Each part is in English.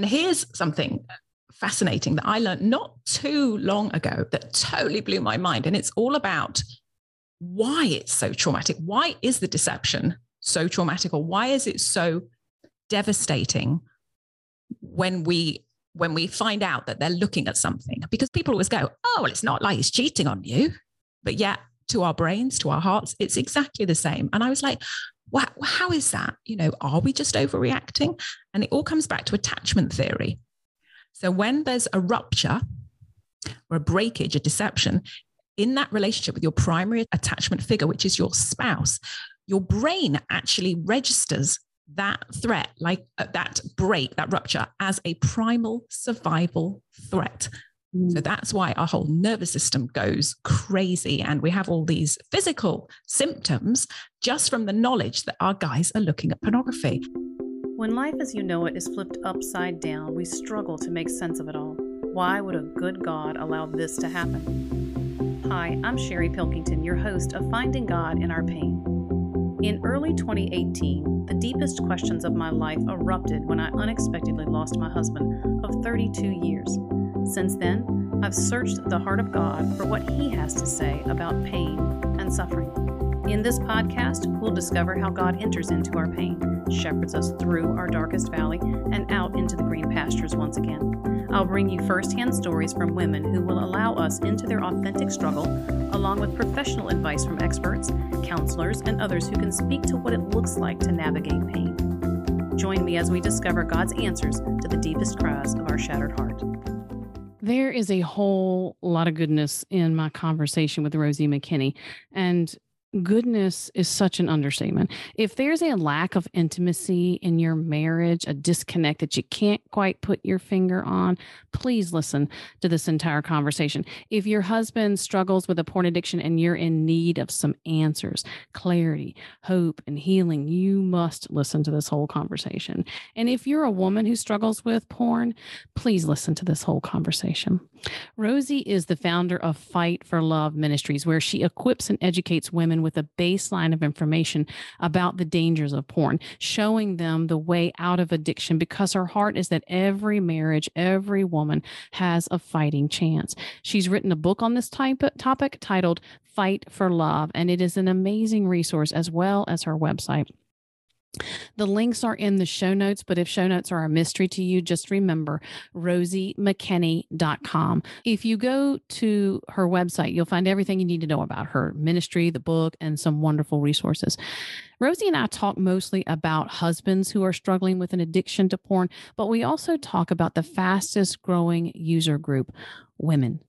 And here's something fascinating that I learned not too long ago that totally blew my mind. And it's all about why it's so traumatic. Why is the deception so traumatic, or why is it so devastating when we when we find out that they're looking at something? Because people always go, "Oh, well, it's not like he's cheating on you," but yet to our brains, to our hearts, it's exactly the same. And I was like, how is that? You know, are we just overreacting? And it all comes back to attachment theory. So when there's a rupture or a breakage, a deception in that relationship with your primary attachment figure, which is your spouse, your brain actually registers that threat, like uh, that break, that rupture, as a primal survival threat. So mm. that's why our whole nervous system goes crazy. And we have all these physical symptoms just from the knowledge that our guys are looking at pornography. When life as you know it is flipped upside down, we struggle to make sense of it all. Why would a good God allow this to happen? Hi, I'm Sherry Pilkington, your host of Finding God in Our Pain. In early 2018, the deepest questions of my life erupted when I unexpectedly lost my husband of 32 years. Since then, I've searched the heart of God for what He has to say about pain and suffering. In this podcast, we'll discover how God enters into our pain, shepherds us through our darkest valley, and out into the green pastures once again. I'll bring you firsthand stories from women who will allow us into their authentic struggle, along with professional advice from experts, counselors, and others who can speak to what it looks like to navigate pain. Join me as we discover God's answers to the deepest cries of our shattered heart. There is a whole lot of goodness in my conversation with Rosie Makinney. And goodness is such an understatement. If there's a lack of intimacy in your marriage, a disconnect that you can't quite put your finger on, please listen to this entire conversation. If your husband struggles with a porn addiction and you're in need of some answers, clarity, hope, and healing, you must listen to this whole conversation. And if you're a woman who struggles with porn, please listen to this whole conversation. Rosie is the founder of Fight for Love Ministries, where she equips and educates women with a baseline of information about the dangers of porn, showing them the way out of addiction because her heart is that every marriage, every woman has a fighting chance. She's written a book on this type topic titled Fight for Love, and it is an amazing resource as well as her website. The links are in the show notes, but if show notes are a mystery to you, just remember rosiemakinney.com. If you go to her website, you'll find everything you need to know about her ministry, the book, and some wonderful resources. Rosie and I talk mostly about husbands who are struggling with an addiction to porn, but we also talk about the fastest growing user group, women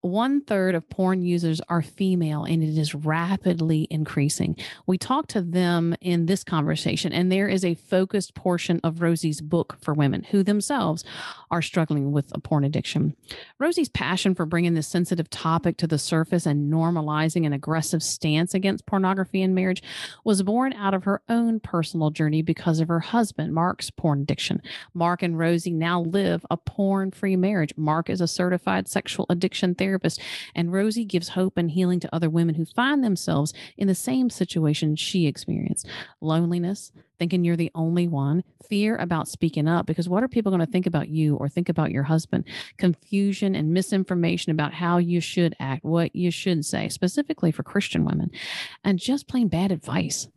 one third of porn users are female and it is rapidly increasing. We talked to them in this conversation, and there is a focused portion of Rosie's book for women who themselves are struggling with a porn addiction. Rosie's passion for bringing this sensitive topic to the surface and normalizing an aggressive stance against pornography in marriage was born out of her own personal journey because of her husband, Mark's porn addiction. Mark and Rosie now live a porn free marriage. Mark is a certified sexual addiction therapist therapist. And Rosie gives hope and healing to other women who find themselves in the same situation she experienced loneliness, thinking you're the only one, fear about speaking up because what are people going to think about you or think about your husband, confusion and misinformation about how you should act, what you should say, specifically for Christian women, and just plain bad advice.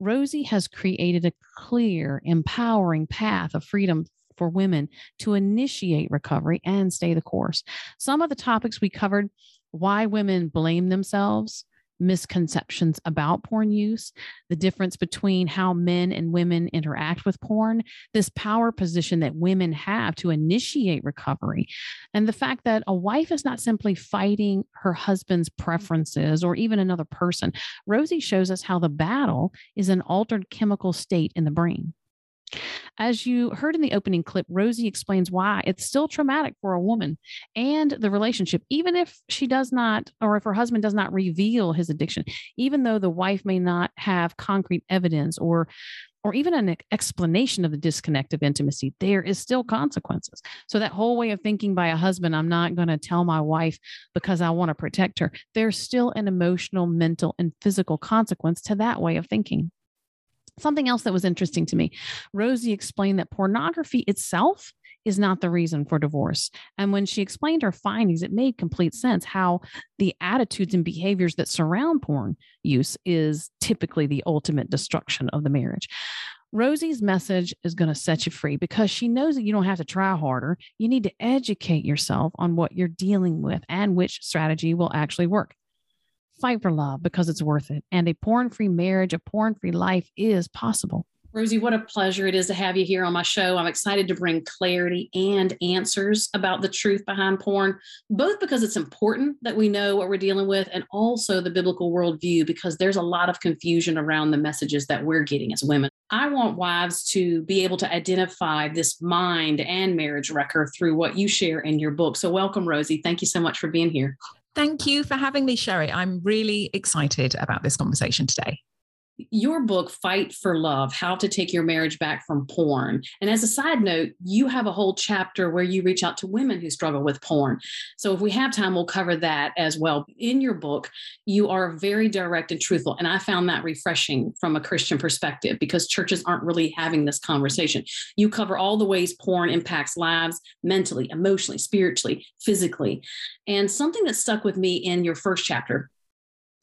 Rosie has created a clear, empowering path of freedom for women to initiate recovery and stay the course. Some of the topics we covered why women blame themselves, misconceptions about porn use, the difference between how men and women interact with porn, this power position that women have to initiate recovery, and the fact that a wife is not simply fighting her husband's preferences or even another person. Rosie shows us how the battle is an altered chemical state in the brain. As you heard in the opening clip, Rosie explains why it's still traumatic for a woman and the relationship, even if she does not, or if her husband does not reveal his addiction, even though the wife may not have concrete evidence or or even an explanation of the disconnect of intimacy, there is still consequences. So, that whole way of thinking by a husband, I'm not going to tell my wife because I want to protect her, there's still an emotional, mental, and physical consequence to that way of thinking. Something else that was interesting to me Rosie explained that pornography itself is not the reason for divorce. And when she explained her findings, it made complete sense how the attitudes and behaviors that surround porn use is typically the ultimate destruction of the marriage. Rosie's message is going to set you free because she knows that you don't have to try harder. You need to educate yourself on what you're dealing with and which strategy will actually work. Fight for love because it's worth it. And a porn free marriage, a porn free life is possible. Rosie, what a pleasure it is to have you here on my show. I'm excited to bring clarity and answers about the truth behind porn, both because it's important that we know what we're dealing with and also the biblical worldview, because there's a lot of confusion around the messages that we're getting as women. I want wives to be able to identify this mind and marriage wrecker through what you share in your book. So, welcome, Rosie. Thank you so much for being here. Thank you for having me, Sherry. I'm really excited about this conversation today your book fight for love how to take your marriage back from porn. And as a side note you have a whole chapter where you reach out to women who struggle with porn. So if we have time we'll cover that as well. In your book you are very direct and truthful. And i found that refreshing from a christian perspective because churches aren't really having this conversation. You cover all the ways porn impacts lives mentally emotionally spiritually physically. And something that stuck with me in your first chapter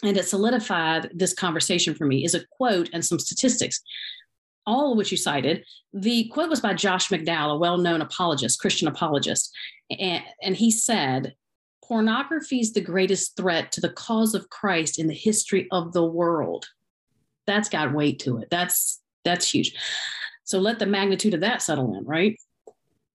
and it solidified this conversation for me is a quote and some statistics. All of which you cited. The quote was by josh mcdowell a well-known apologist christian apologist. And, and he said pornography is the greatest threat to the cause of christ in the history of the world. That's got weight to it. That's that's huge. So let the magnitude of that settle in right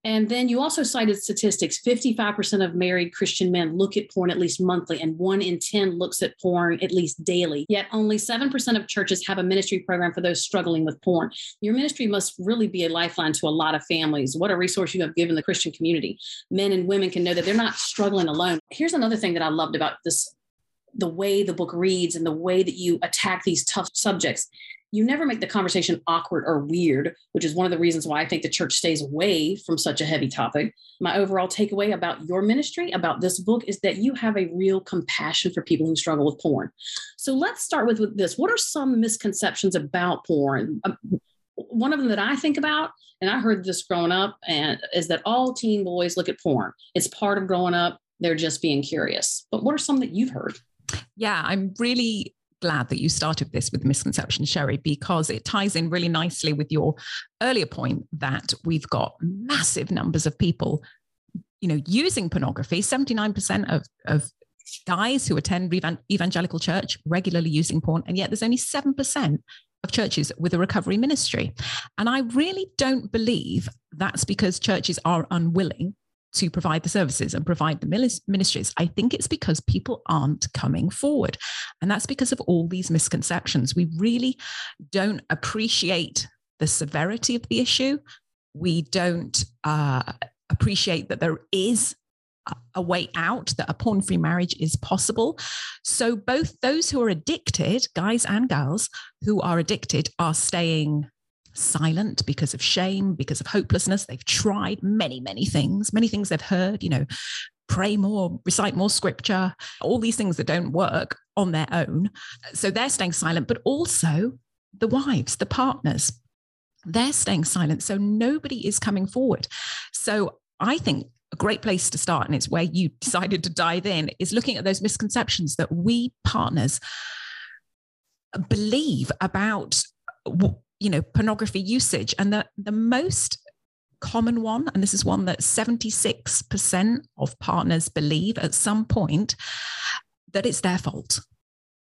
and then you also cited statistics 55% of married Christian men look at porn at least monthly, and one in 10 looks at porn at least daily. Yet only 7% of churches have a ministry program for those struggling with porn. Your ministry must really be a lifeline to a lot of families. What a resource you have given the Christian community. Men and women can know that they're not struggling alone. Here's another thing that I loved about this the way the book reads and the way that you attack these tough subjects you never make the conversation awkward or weird, which is one of the reasons why I think the church stays away from such a heavy topic. My overall takeaway about your ministry, about this book, is that you have a real compassion for people who struggle with porn. So let's start with, with this. What are some misconceptions about porn? Um, one of them that I think about, and I heard this growing up, and is that all teen boys look at porn. It's part of growing up. They're just being curious. But what are some that you've heard? Yeah, I'm really glad that you started this with misconception, Sherry, because it ties in really nicely with your earlier point that we've got massive numbers of people, you know, using pornography. 79% of, of guys who attend evangelical church regularly using porn, and yet there's only 7% of churches with a recovery ministry. And I really don't believe that's because churches are unwilling to provide the services and provide the ministries. I think it's because people aren't coming forward. And that's because of all these misconceptions. We really don't appreciate the severity of the issue. We don't uh, appreciate that there is a way out, that a porn free marriage is possible. So, both those who are addicted, guys and girls who are addicted, are staying silent because of shame, because of hopelessness. They've tried many, many things, many things they've heard, you know, pray more, recite more scripture, all these things that don't work on their own. So they're staying silent, but also the wives, the partners, they're staying silent. So nobody is coming forward. So I think a great place to start, and it's where you decided to dive in, is looking at those misconceptions that we partners believe about you know pornography usage. And the the most common one and this is one that 76% of partners believe at some point that it's their fault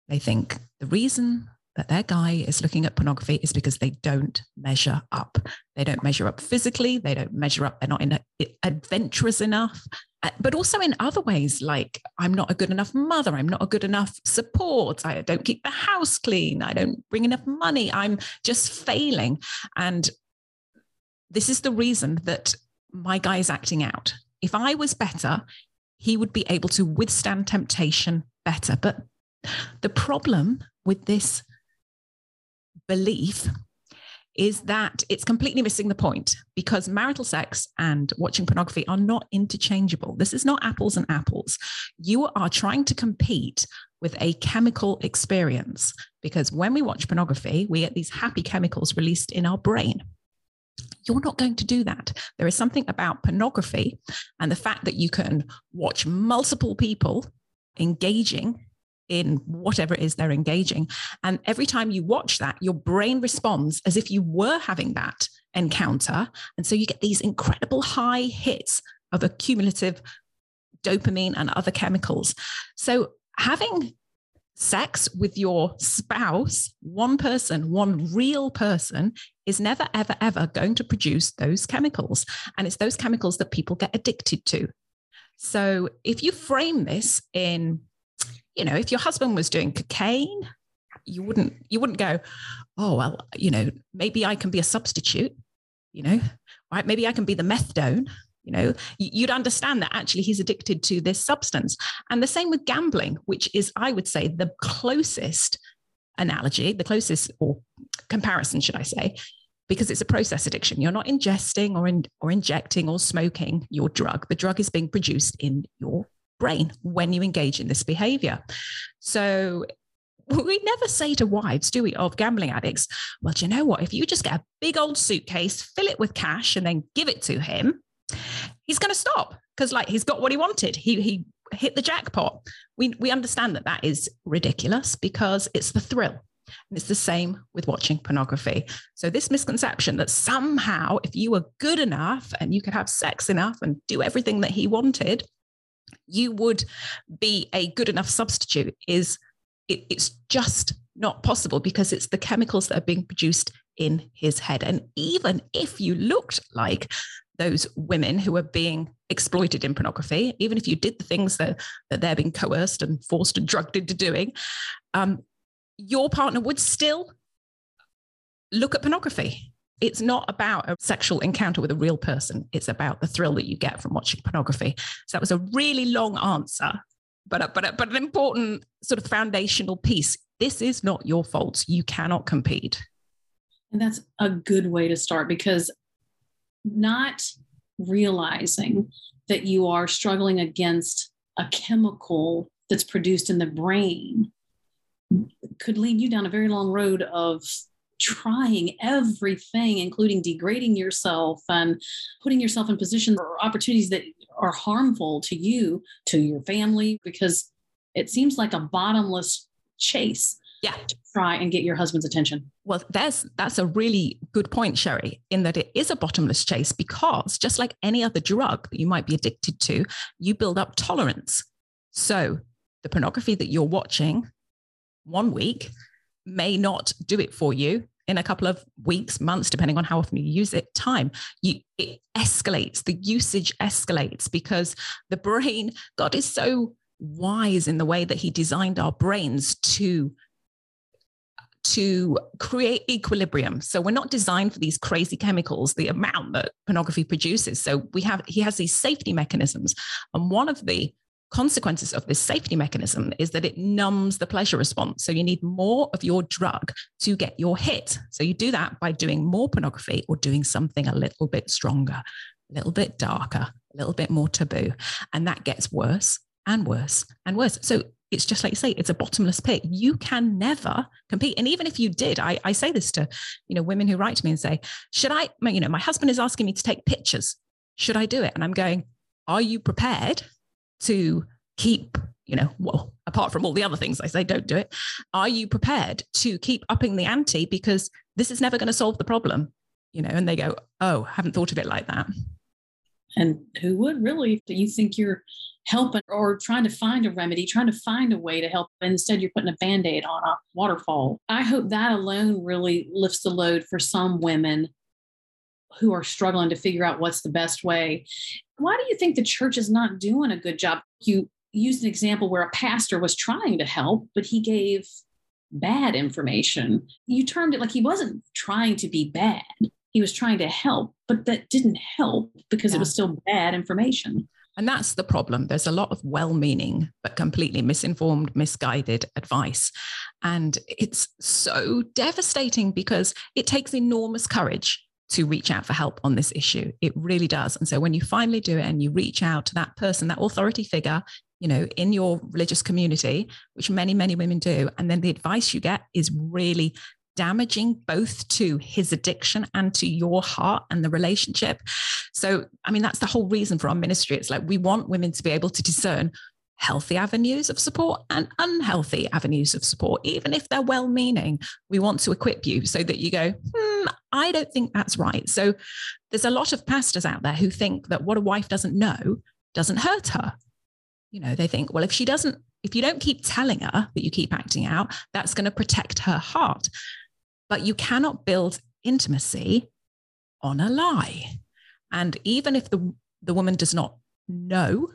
they think. The reason that their guy is looking at pornography is because they don't measure up. They don't measure up physically. They don't measure up. They're not a, adventurous enough. Uh, but also in other ways, like I'm not a good enough mother. I'm not a good enough support. I don't keep the house clean. I don't bring enough money. I'm just failing. And this is the reason that my guy is acting out. If I was better, he would be able to withstand temptation better. But the problem with this belief is that it's completely missing the point because marital sex and watching pornography are not interchangeable. This is not apples and apples. You are trying to compete with a chemical experience because when we watch pornography, we get these happy chemicals released in our brain. You're not going to do that. There is something about pornography and the fact that you can watch multiple people engaging in whatever it is they're engaging. And every time you watch that, your brain responds as if you were having that encounter. And so you get these incredible high hits of accumulative dopamine and other chemicals. So having sex with your spouse, one person, one real person, is never, ever, ever going to produce those chemicals. And it's those chemicals that people get addicted to. So if you frame this in, you know, if your husband was doing cocaine, you wouldn't you wouldn't go, oh well, you know, maybe I can be a substitute, you know, right? Maybe I can be the methadone you know. You'd understand that actually he's addicted to this substance. And the same with gambling which is i would say the closest analogy the closest or comparison should i say because it's a process addiction. You're not ingesting or in, or injecting or smoking your drug. The drug is being produced in your brain when you engage in this behavior so we never say to wives, do we, of gambling addicts, well, do you know what? If you just get a big old suitcase, fill it with cash, and then give it to him, he's going to stop because like he's got what he wanted. He he hit the jackpot. We we understand that that is ridiculous because it's the thrill. And it's the same with watching pornography. So, this misconception that somehow, if you were good enough and you could have sex enough and do everything that he wanted, you would be a good enough substitute is it, it's just not possible because it's the chemicals that are being produced in his head. And even if you looked like those women who are being exploited in pornography, even if you did the things that, that they're being coerced and forced and drugged into doing, um, your partner would still look at pornography. It's not about a sexual encounter with a real person. It's about the thrill that you get from watching pornography. So that was a really long answer, but, but, but an important sort of foundational piece. This is not your fault. You cannot compete. And that's a good way to start because not realizing that you are struggling against a chemical that's produced in the brain could lead you down a very long road of trying everything, including degrading yourself and putting yourself in positions or opportunities that are harmful to you, to your family, because it seems like a bottomless chase yeah. to try and get your husband's attention. Well that's that's a really good point sherry in that it is a bottomless chase because just like any other drug that you might be addicted to you build up tolerance. So the pornography that you're watching one week may not do it for you in a couple of weeks months depending on how often you use it time you it escalates the usage escalates because the brain god is so wise in the way that he designed our brains to to create equilibrium. So we're not designed for these crazy chemicals, the amount that pornography produces. So we have he has these safety mechanisms. And one of the consequences of this safety mechanism is that it numbs the pleasure response. So you need more of your drug to get your hit. So you do that by doing more pornography or doing something a little bit stronger, a little bit darker, a little bit more taboo. And that gets worse and worse and worse. So it's just like you say, it's a bottomless pit. You can never compete. And even if you did, I, I say this to, you know, women who write to me and say, should I, you know, my husband is asking me to take pictures. Should I do it? And I'm going, are you prepared to keep, you know, well, apart from all the other things I say, don't do it. Are you prepared to keep upping the ante? Because this is never going to solve the problem, you know? And they go, oh, haven't thought of it like that. And who would really? Do you think you're helping or trying to find a remedy, trying to find a way to help. Instead, you're putting a band aid on a waterfall. I hope that alone really lifts the load for some women who are struggling to figure out what's the best way. Why do you think the church is not doing a good job? You used an example where a pastor was trying to help, but he gave bad information. You termed it like he wasn't trying to be bad. He was trying to help, but that didn't help because yeah. it was still bad information. And that's the problem. There's a lot of well meaning, but completely misinformed, misguided advice. And it's so devastating because it takes enormous courage to reach out for help on this issue. It really does. And so when you finally do it and you reach out to that person, that authority figure, you know, in your religious community, which many, many women do, and then the advice you get is really damaging both to his addiction and to your heart and the relationship. So, I mean, that's the whole reason for our ministry. It's like we want women to be able to discern healthy avenues of support and unhealthy avenues of support, even if they're well meaning. We want to equip you so that you go, hmm, I don't think that's right. So there's a lot of pastors out there who think that what a wife doesn't know doesn't hurt her. You know, they think, well, if she doesn't, if you don't keep telling her that you keep acting out, that's going to protect her heart. But you cannot build intimacy on a lie. And even if the, the woman does not know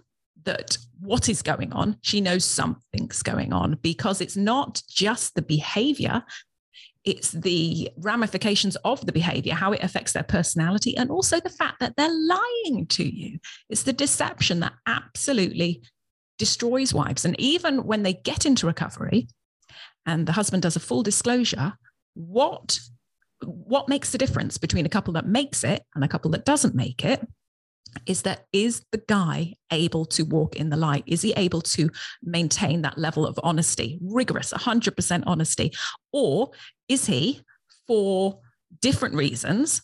that what is going on, she knows something's going on because it's not just the behavior, it's the ramifications of the behavior, how it affects their personality, and also the fact that they're lying to you. It's the deception that absolutely destroys wives. And even when they get into recovery and the husband does a full disclosure, what what makes the difference between a couple that makes it and a couple that doesn't make it is that is the guy able to walk in the light? Is he able to maintain that level of honesty rigorous 100% honesty? Or is he for different reasons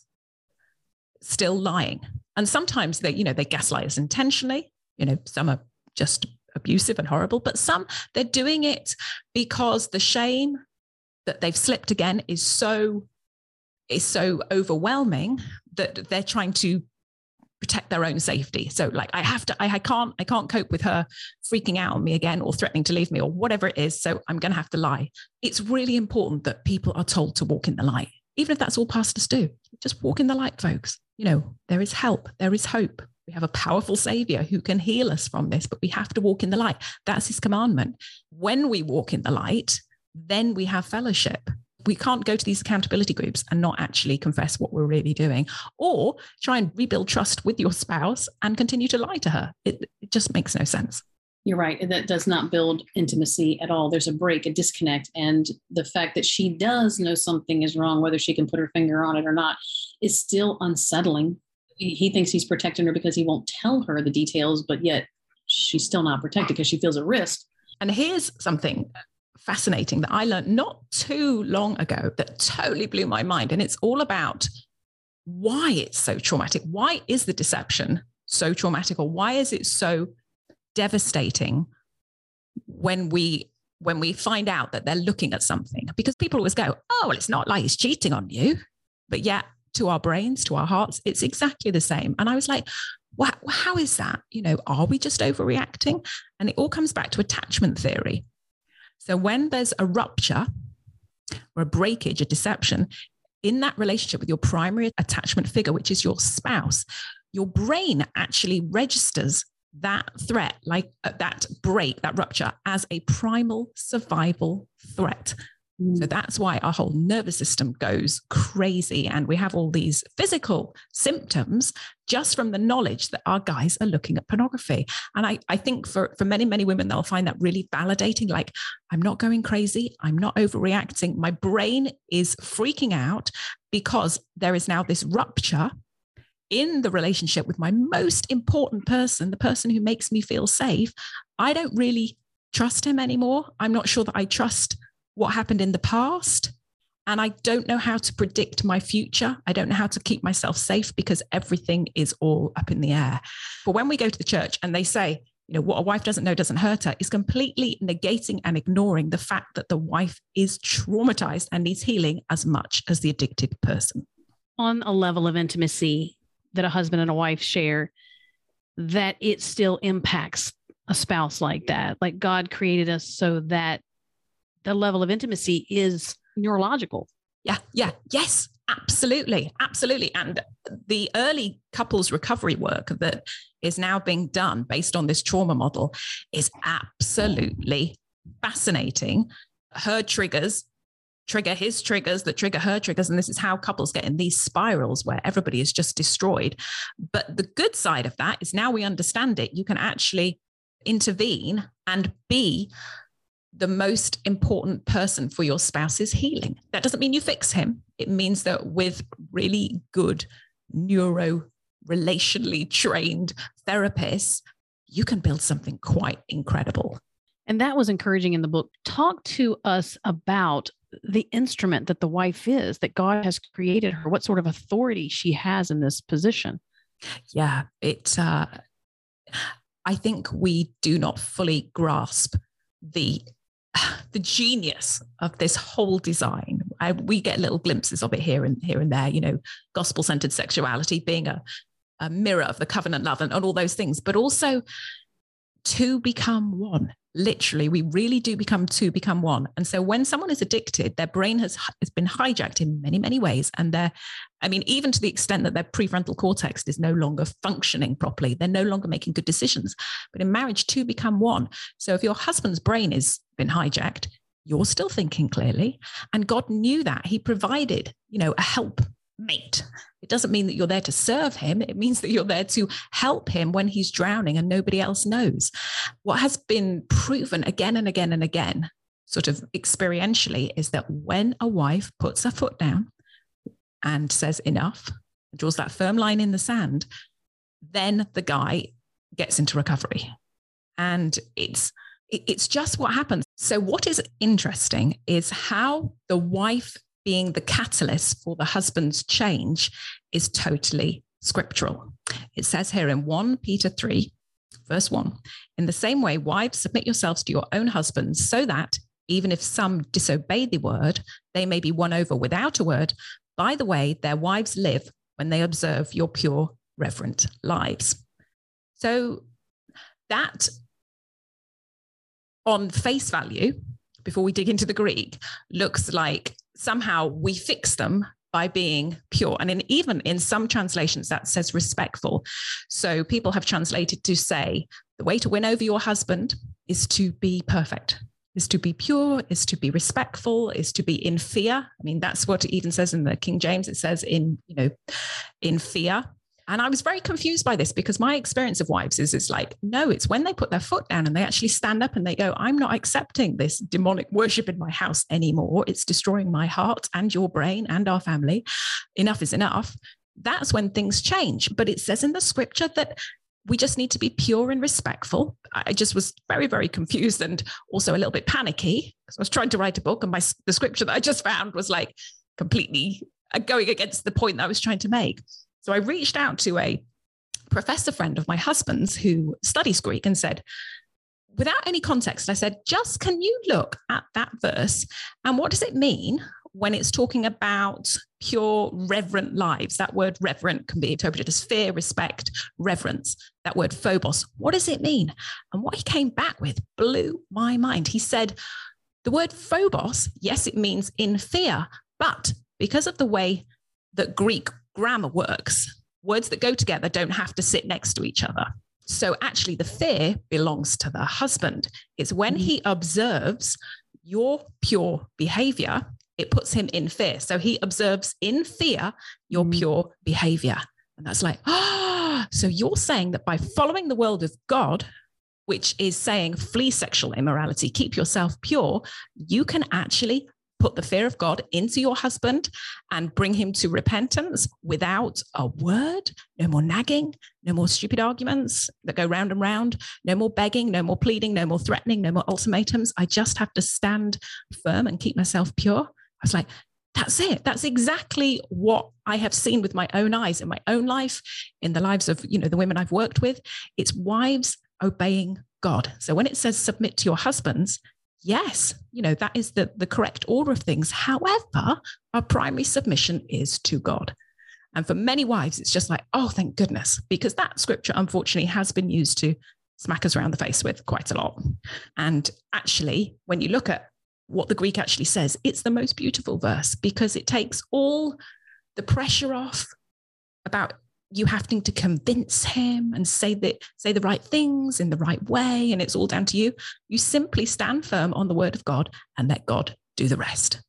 still lying? And sometimes they you know they gaslight us intentionally. You know some are just abusive and horrible but some they're doing it because the shame that they've slipped again is so is so overwhelming that they're trying to protect their own safety. So like I have to, I, I can't, I can't cope with her freaking out on me again or threatening to leave me or whatever it is. So I'm going to have to lie. It's really important that people are told to walk in the light, even if that's all pastors do. Just walk in the light, folks. You know, there is help, there is hope. We have a powerful savior who can heal us from this, but we have to walk in the light. That's his commandment. When we walk in the light, then we have fellowship we can't go to these accountability groups and not actually confess what we're really doing or try and rebuild trust with your spouse and continue to lie to her. It, it just makes no sense. You're right. That does not build intimacy at all. There's a break, a disconnect. And the fact that she does know something is wrong, whether she can put her finger on it or not, is still unsettling. He thinks he's protecting her because he won't tell her the details, but yet she's still not protected because she feels a risk. And here's something fascinating that I learned not too long ago that totally blew my mind. And it's all about why it's so traumatic. Why is the deception so traumatic, or why is it so devastating when we when we find out that they're looking at something? Because people always go, "Oh, well, it's not like he's cheating on you," but yet to our brains, to our hearts, it's exactly the same. And I was like, wow, how is that? You know, are we just overreacting? And it all comes back to attachment theory. So when there's a rupture or a breakage, a deception in that relationship with your primary attachment figure, which is your spouse, your brain actually registers that threat, like uh, that break, that rupture, as a primal survival threat. So mm. that's why our whole nervous system goes crazy. And we have all these physical symptoms just from the knowledge that our guys are looking at pornography. And I, I think for, for many, many women, they'll find that really validating. Like, I'm not going crazy. I'm not overreacting. My brain is freaking out because there is now this rupture in the relationship with my most important person, the person who makes me feel safe. I don't really trust him anymore. I'm not sure that I trust what happened in the past. And I don't know how to predict my future. I don't know how to keep myself safe because everything is all up in the air. But when we go to the church and they say, you know, what a wife doesn't know doesn't hurt her, is completely negating and ignoring the fact that the wife is traumatized and needs healing as much as the addicted person. On a level of intimacy that a husband and a wife share, that it still impacts a spouse like that. Like God created us so that the level of intimacy is neurological. Yeah, yeah, yes, absolutely, absolutely. And the early couples recovery work that is now being done based on this trauma model is absolutely fascinating. Her triggers trigger his triggers that trigger her triggers. And this is how couples get in these spirals where everybody is just destroyed. But the good side of that is now we understand it. You can actually intervene and be the most important person for your spouse's healing. That doesn't mean you fix him. It means that with really good neuro relationally trained therapists, you can build something quite incredible. And that was encouraging in the book. Talk to us about the instrument that the wife is, that God has created her, what sort of authority she has in this position. Yeah, it. Uh, I think we do not fully grasp the the genius of this whole design. I, we get little glimpses of it here and here and there. You know, gospel centered sexuality being a a mirror of the covenant love and, and all those things, but also to become one literally we really do become two become one and so when someone is addicted their brain has has been hijacked in many many ways and they're i mean even to the extent that their prefrontal cortex is no longer functioning properly they're no longer making good decisions but in marriage two become one so if your husband's brain has been hijacked you're still thinking clearly and god knew that he provided you know a help mate. It doesn't mean that you're there to serve him. It means that you're there to help him when he's drowning and nobody else knows. What has been proven again and again and again, sort of experientially, is that when a wife puts her foot down and says enough, draws that firm line in the sand, then the guy gets into recovery. And it's it's just what happens. So, what is interesting is how the wife being the catalyst for the husband's change is totally scriptural. It says here in 1 Peter 3, verse 1 In the same way, wives, submit yourselves to your own husbands, so that even if some disobey the word, they may be won over without a word by the way their wives live when they observe your pure, reverent lives. So that on face value, before we dig into the Greek, looks like somehow we fix them by being pure. And in, even in some translations, that says respectful. So people have translated to say the way to win over your husband is to be perfect, is to be pure, is to be respectful, is to be in fear. I mean, that's what it even says in the King James. It says in, you know, in fear. And I was very confused by this because my experience of wives is it's like, no, it's when they put their foot down and they actually stand up and they go, I'm not accepting this demonic worship in my house anymore. It's destroying my heart and your brain and our family. Enough is enough. That's when things change. But it says in the scripture that we just need to be pure and respectful. I just was very, very confused and also a little bit panicky because I was trying to write a book and my the scripture that I just found was like completely uh, going against the point that I was trying to make. So I reached out to a professor friend of my husband's who studies Greek and said, without any context, I said, just can you look at that verse and what does it mean when it's talking about pure reverent lives? That word reverent can be interpreted as fear, respect, reverence. That word phobos, what does it mean? And what he came back with blew my mind. He said, the word phobos, yes, it means in fear, but because of the way that Greek grammar works. Words that go together don't have to sit next to each other. So actually, the fear belongs to the husband. It's when he observes your pure behavior, it puts him in fear. So he observes in fear your mm. pure behavior. And that's like, ah, oh, so you're saying that by following the world of God, which is saying flee sexual immorality, keep yourself pure, you can actually put the fear of God into your husband and bring him to repentance without a word, no more nagging, no more stupid arguments that go round and round, no more begging, no more pleading, no more threatening, no more ultimatums. I just have to stand firm and keep myself pure. I was like, that's it. That's exactly what I have seen with my own eyes in my own life, in the lives of, you know, the women I've worked with. It's wives obeying God. So when it says submit to your husbands, yes, you know, that is the, the correct order of things. However, our primary submission is to God. And for many wives, it's just like, oh, thank goodness, because that scripture, unfortunately, has been used to smack us around the face with quite a lot. And actually, when you look at what the Greek actually says, it's the most beautiful verse because it takes all the pressure off about you having to convince him and say the say the right things in the right way and it's all down to you. You simply stand firm on the word of god and let god do the rest.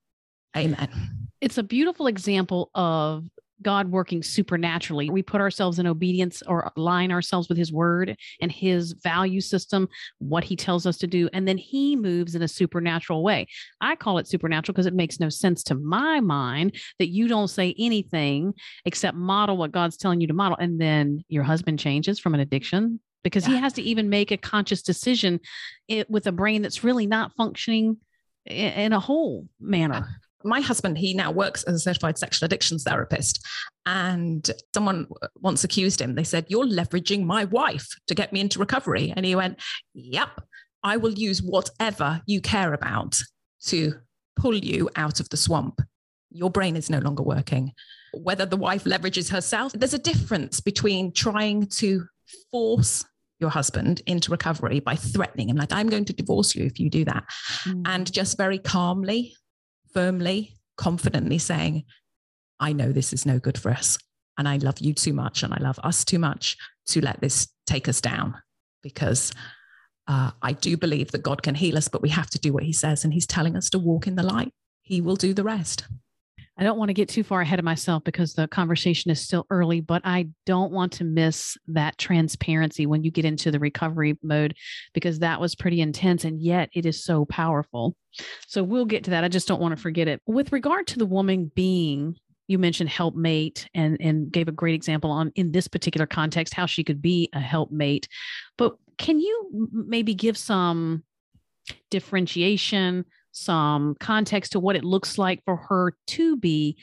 Amen. It's a beautiful example of God working supernaturally. We put ourselves in obedience or align ourselves with his word and his value system, what he tells us to do. And then he moves in a supernatural way. I call it supernatural because it makes no sense to my mind that you don't say anything except model what God's telling you to model. And then your husband changes from an addiction because yeah. he has to even make a conscious decision it, with a brain that's really not functioning in a whole manner my husband, he now works as a certified sexual addictions therapist. And someone once accused him. They said, You're leveraging my wife to get me into recovery. And he went, Yep, I will use whatever you care about to pull you out of the swamp. Your brain is no longer working. Whether the wife leverages herself, there's a difference between trying to force your husband into recovery by threatening him, like, I'm going to divorce you if you do that, mm. and just very calmly, firmly, confidently saying, I know this is no good for us. And I love you too much and I love us too much to let this take us down because uh, I do believe that God can heal us, but we have to do what He says. And He's telling us to walk in the light. He will do the rest. I don't want to get too far ahead of myself because the conversation is still early, but I don't want to miss that transparency when you get into the recovery mode because that was pretty intense and yet it is so powerful. So we'll get to that. I just don't want to forget it. With regard to the woman being you mentioned helpmate and and gave a great example on in this particular context how she could be a helpmate but can you maybe give some differentiation some context to what it looks like for her to be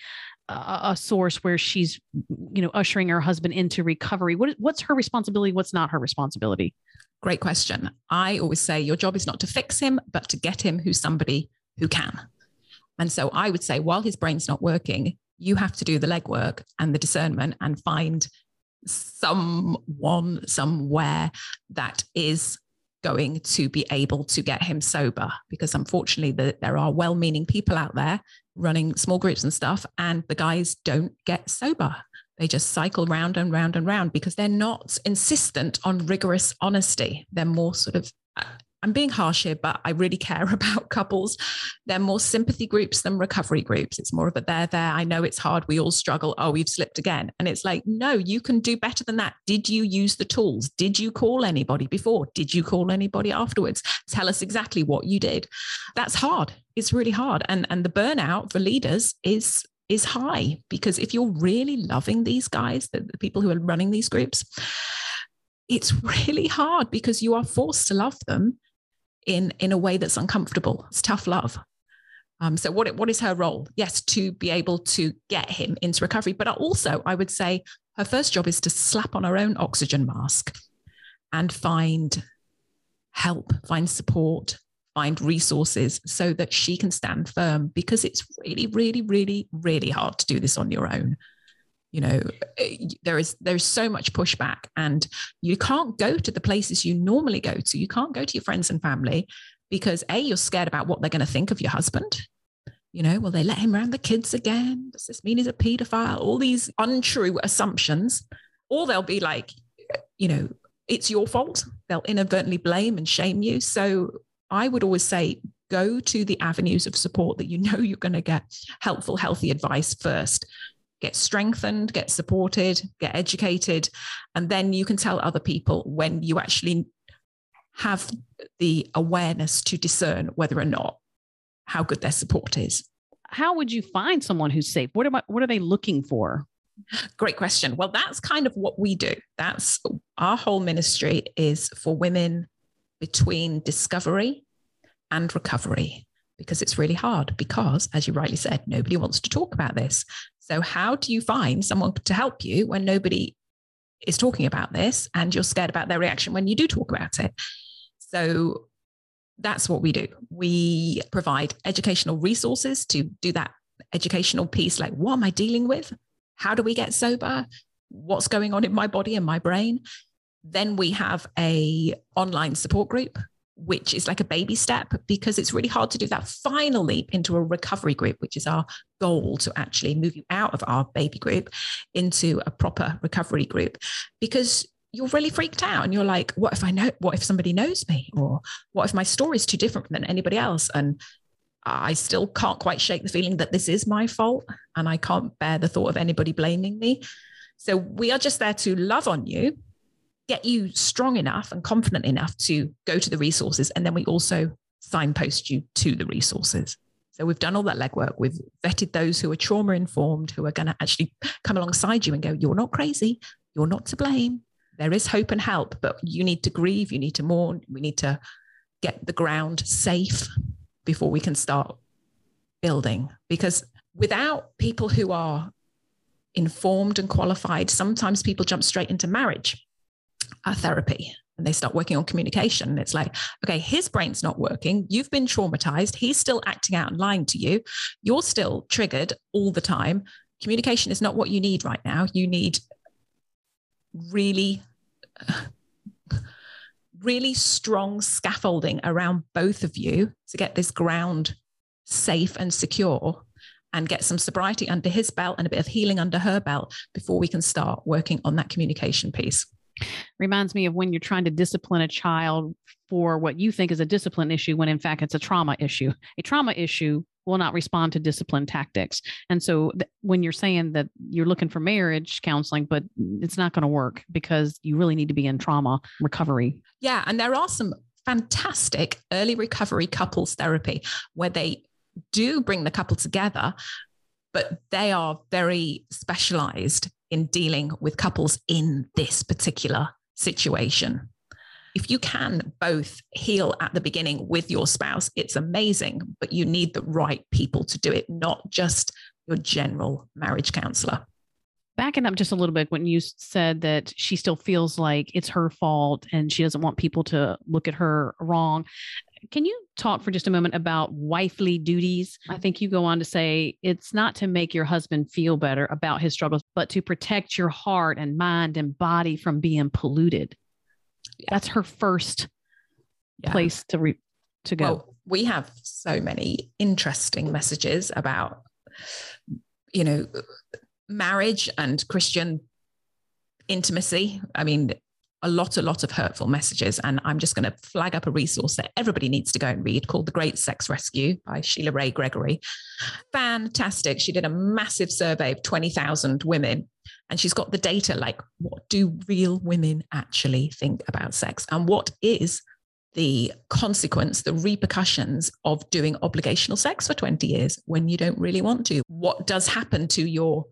a, a source where she's you know ushering her husband into recovery. What, what's her responsibility? What's not her responsibility? Great question. I always say your job is not to fix him but to get him who's somebody who can. And so i would say while his brain's not working you have to do the legwork and the discernment and find someone somewhere that is going to be able to get him sober because unfortunately the, there are well-meaning people out there running small groups and stuff and the guys don't get sober. They just cycle round and round and round because they're not insistent on rigorous honesty. They're more sort of uh, I'm being harsh here, but I really care about couples. They're more sympathy groups than recovery groups. It's more of a there, there. I know it's hard. We all struggle. Oh, we've slipped again. And it's like, no, you can do better than that. Did you use the tools? Did you call anybody before? Did you call anybody afterwards? Tell us exactly what you did. That's hard. It's really hard. And and the burnout for leaders is is high because if you're really loving these guys, the, the people who are running these groups, it's really hard because you are forced to love them in in a way that's uncomfortable. It's tough love. Um, so what what is her role? Yes, to be able to get him into recovery, but also I would say her first job is to slap on her own oxygen mask and find help, find support, find resources so that she can stand firm because it's really, really, really, really hard to do this on your own you know eh, there is there's so much pushback and you can't go to the places you normally go to. You can't go to your friends and family because a you're scared about what they're going to think of your husband. You know will they let him around the kids again? Does this mean he's a pedophile all these untrue assumptions. Or they'll be like you know it's your fault. They'll inadvertently blame and shame you. So i would always say go to the avenues of support that you know you're going to get helpful healthy advice first get strengthened, get supported, get educated. And then you can tell other people when you actually have the awareness to discern whether or not how good their support is. How would you find someone who's safe? What am I, what are they looking for? Great question. Well, that's kind of what we do. That's our whole ministry is for women between discovery and recovery because it's really hard because as you rightly said nobody wants to talk about this so, how do you find someone to help you when nobody is talking about this and you're scared about their reaction when you do talk about it? So, that's what we do. We provide educational resources to do that educational piece like, what am I dealing with? How do we get sober? What's going on in my body and my brain? Then we have a online support group which is like a baby step because it's really hard to do that final leap into a recovery group, which is our goal to actually move you out of our baby group into a proper recovery group because you're really freaked out and you're like, what if I know, what if somebody knows me? Or what if my story is too different than anybody else? And I still can't quite shake the feeling that this is my fault and I can't bear the thought of anybody blaming me. So we are just there to love on you get you strong enough and confident enough to go to the resources. And then we also signpost you to the resources. So we've done all that legwork. We've vetted those who are trauma informed, who are going to actually come alongside you and go, You're not crazy. You're not to blame. There is hope and help, but you need to grieve. You need to mourn. We need to get the ground safe before we can start building. Because without people who are informed and qualified, sometimes people jump straight into marriage uh, therapy and they start working on communication. And it's like, okay, his brain's not working. You've been traumatized. He's still acting out and lying to you. You're still triggered all the time. Communication is not what you need right now. You need really really strong scaffolding around both of you to get this ground safe and secure and get some sobriety under his belt and a bit of healing under her belt before we can start working on that communication piece. Reminds me of when you're trying to discipline a child for what you think is a discipline issue when in fact it's a trauma issue. A trauma issue will not respond to discipline tactics. And so th- when you're saying that you're looking for marriage counseling, but it's not going to work because you really need to be in trauma recovery. Yeah. And there are some fantastic early recovery couples therapy where they do bring the couple together, but they are very specialized in dealing with couples in this particular situation if you can both heal at the beginning with your spouse, it's amazing, but you need the right people to do it, not just your general marriage counselor. Backing up just a little bit, when you said that she still feels like it's her fault and she doesn't want people to look at her wrong, can you talk for just a moment about wifely duties? I think you go on to say it's not to make your husband feel better about his struggles, but to protect your heart and mind and body from being polluted yeah. that's her first yeah. place to re- to go. Well, we have so many interesting messages about you know marriage and Christian intimacy. I mean, a lot, a lot of hurtful messages. And I'm just going to flag up a resource that everybody needs to go and read called The Great Sex Rescue by Sheila Wray Gregoire. Fantastic. She did a massive survey of 20,000 women and she's got the data like, what do real women actually think about sex? And what is the consequence, the repercussions of doing obligational sex for 20 years when you don't really want to? What does happen to your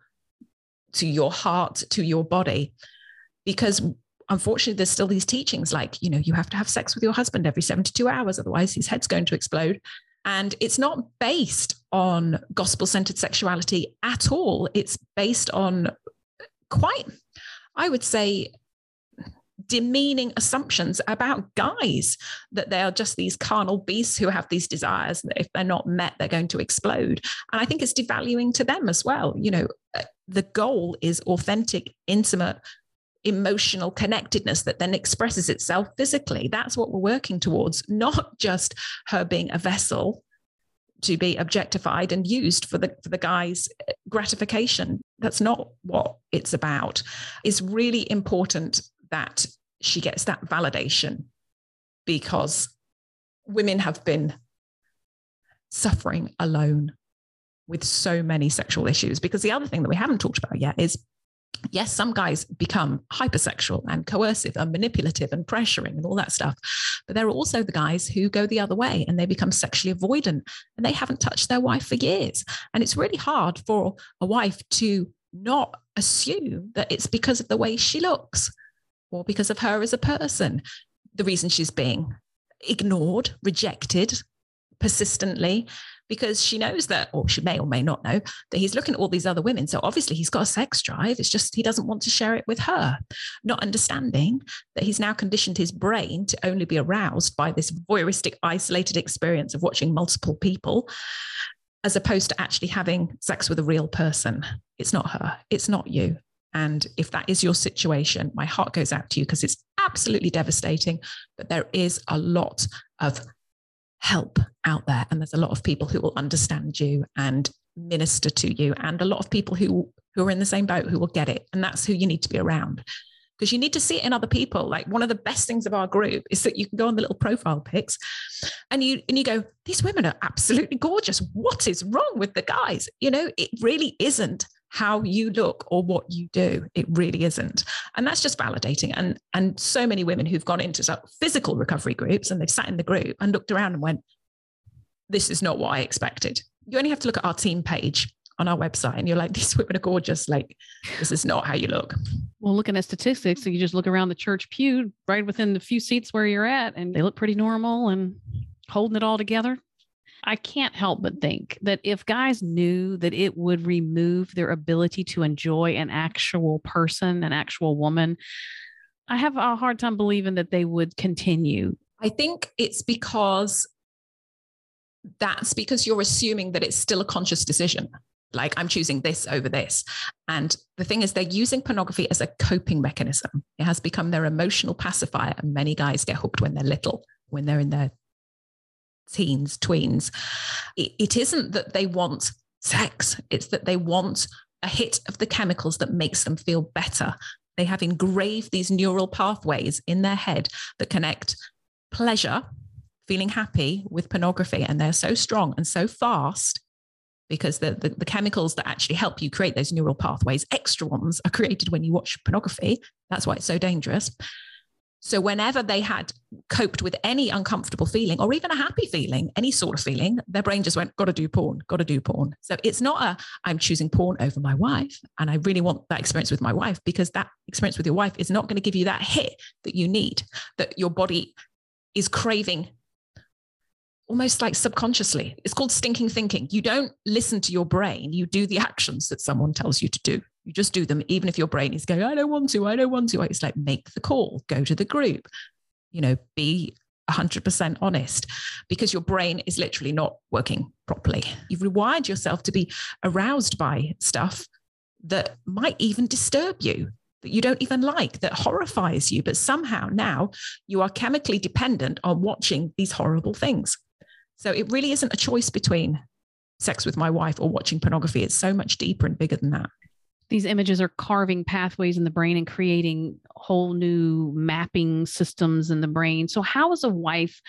to your heart, to your body? Because unfortunately, there's still these teachings like, you know, you have to have sex with your husband every 72 hours, otherwise his head's going to explode. And it's not based on gospel centered sexuality at all. It's based on quite, I would say, demeaning assumptions about guys that they are just these carnal beasts who have these desires that if they're not met they're going to explode and i think it's devaluing to them as well you know uh, the goal is authentic intimate emotional connectedness that then expresses itself physically that's what we're working towards not just her being a vessel to be objectified and used for the for the guy's gratification. That's not what it's about. It's really important that she gets that validation because women have been suffering alone with so many sexual issues. Because the other thing that we haven't talked about yet is yes, some guys become hypersexual and coercive and manipulative and pressuring and all that stuff. But there are also the guys who go the other way and they become sexually avoidant and they haven't touched their wife for years. And it's really hard for a wife to not assume that it's because of the way she looks or because of her as a person, the reason she's being ignored, rejected persistently because she knows that, or she may or may not know, that he's looking at all these other women. So obviously he's got a sex drive. It's just he doesn't want to share it with her, not understanding that he's now conditioned his brain to only be aroused by this voyeuristic, isolated experience of watching multiple people. As opposed to actually having sex with a real person. It's not her, it's not you. And if that is your situation, my heart goes out to you because it's absolutely devastating. But there is a lot of help out there. And there's a lot of people who will understand you and minister to you and a lot of people who who are in the same boat who will get it. And that's who you need to be around. Because you need to see it in other people. Like one of the best things of our group is that you can go on the little profile pics and you and you go these women are absolutely gorgeous. What is wrong with the guys? You know it really isn't how you look or what you do. It really isn't. And that's just validating. And, and so many women who've gone into physical recovery groups and they've sat in the group and looked around and went, this is not what I expected. You only have to look at our team page on our website and you're like, these women are gorgeous. Like, this is not how you look. Well, looking at statistics, so you just look around the church pew right within the few seats where you're at, and they look pretty normal and holding it all together. I can't help but think that if guys knew that it would remove their ability to enjoy an actual person, an actual woman, I have a hard time believing that they would continue. I think it's because that's because you're assuming that it's still a conscious decision. Like I'm choosing this over this. And the thing is, they're using pornography as a coping mechanism. It has become their emotional pacifier. And many guys get hooked when they're little, when they're in their teens, tweens. it, it isn't that they want sex, it's that they want a hit of the chemicals that makes them feel better. They have engraved these neural pathways in their head that connect pleasure, feeling happy with pornography. And they're so strong and so fast because the, the, the, chemicals that actually help you create those neural pathways, extra ones, are created when you watch pornography. That's why it's so dangerous. So, whenever they had coped with any uncomfortable feeling or even a happy feeling, any sort of feeling, their brain just went, got to do porn, got to do porn. So, it's not a, I'm choosing porn over my wife. And I really want that experience with my wife because that experience with your wife is not going to give you that hit that you need, that your body is craving almost like subconsciously. It's called stinking thinking. You don't listen to your brain, you do the actions that someone tells you to do. You just do them, even if your brain is going, I don't want to, I don't want to. It's like, make the call, go to the group, you know, be 100% honest because your brain is literally not working properly. You've rewired yourself to be aroused by stuff that might even disturb you, that you don't even like, that horrifies you. But somehow now you are chemically dependent on watching these horrible things. So it really isn't a choice between sex with my wife or watching pornography. It's so much deeper and bigger than that these images are carving pathways in the brain and creating whole new mapping systems in the brain. So, how is a wife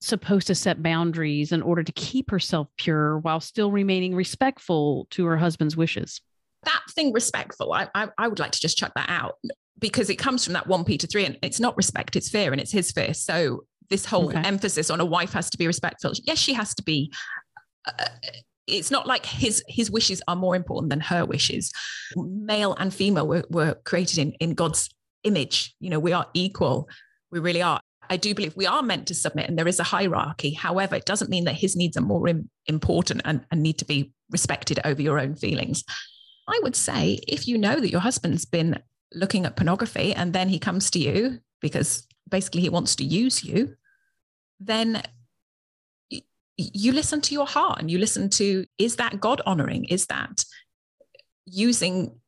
supposed to set boundaries in order to keep herself pure while still remaining respectful to her husband's wishes? That thing, respectful, I, I, I would like to just chuck that out because it comes from that 1 Peter 3 and it's not respect, it's fear and it's his fear. So, this whole okay. emphasis on a wife has to be respectful. Yes, she has to be. Uh, it's not like his his wishes are more important than her wishes. Male and female were, were created in, in God's image. You know, we are equal. We really are. I do believe we are meant to submit and there is a hierarchy. However, it doesn't mean that his needs are more Im- important and, and need to be respected over your own feelings. I would say if you know that your husband's been looking at pornography and then he comes to you because basically he wants to use you, then you listen to your heart and you listen to is that God honoring? Is that using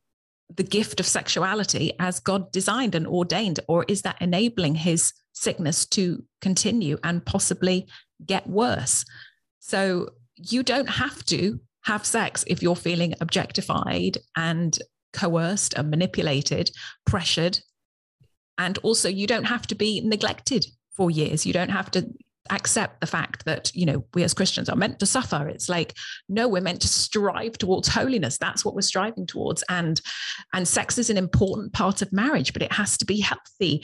the gift of sexuality as God designed and ordained? Or is that enabling his sickness to continue and possibly get worse? So you don't have to have sex if you're feeling objectified and coerced and manipulated, pressured. And also, you don't have to be neglected for years. You don't have to accept the fact that you know we as christians are meant to suffer. It's like no we're meant to strive towards holiness. That's what we're striving towards. And and sex is an important part of marriage but it has to be healthy.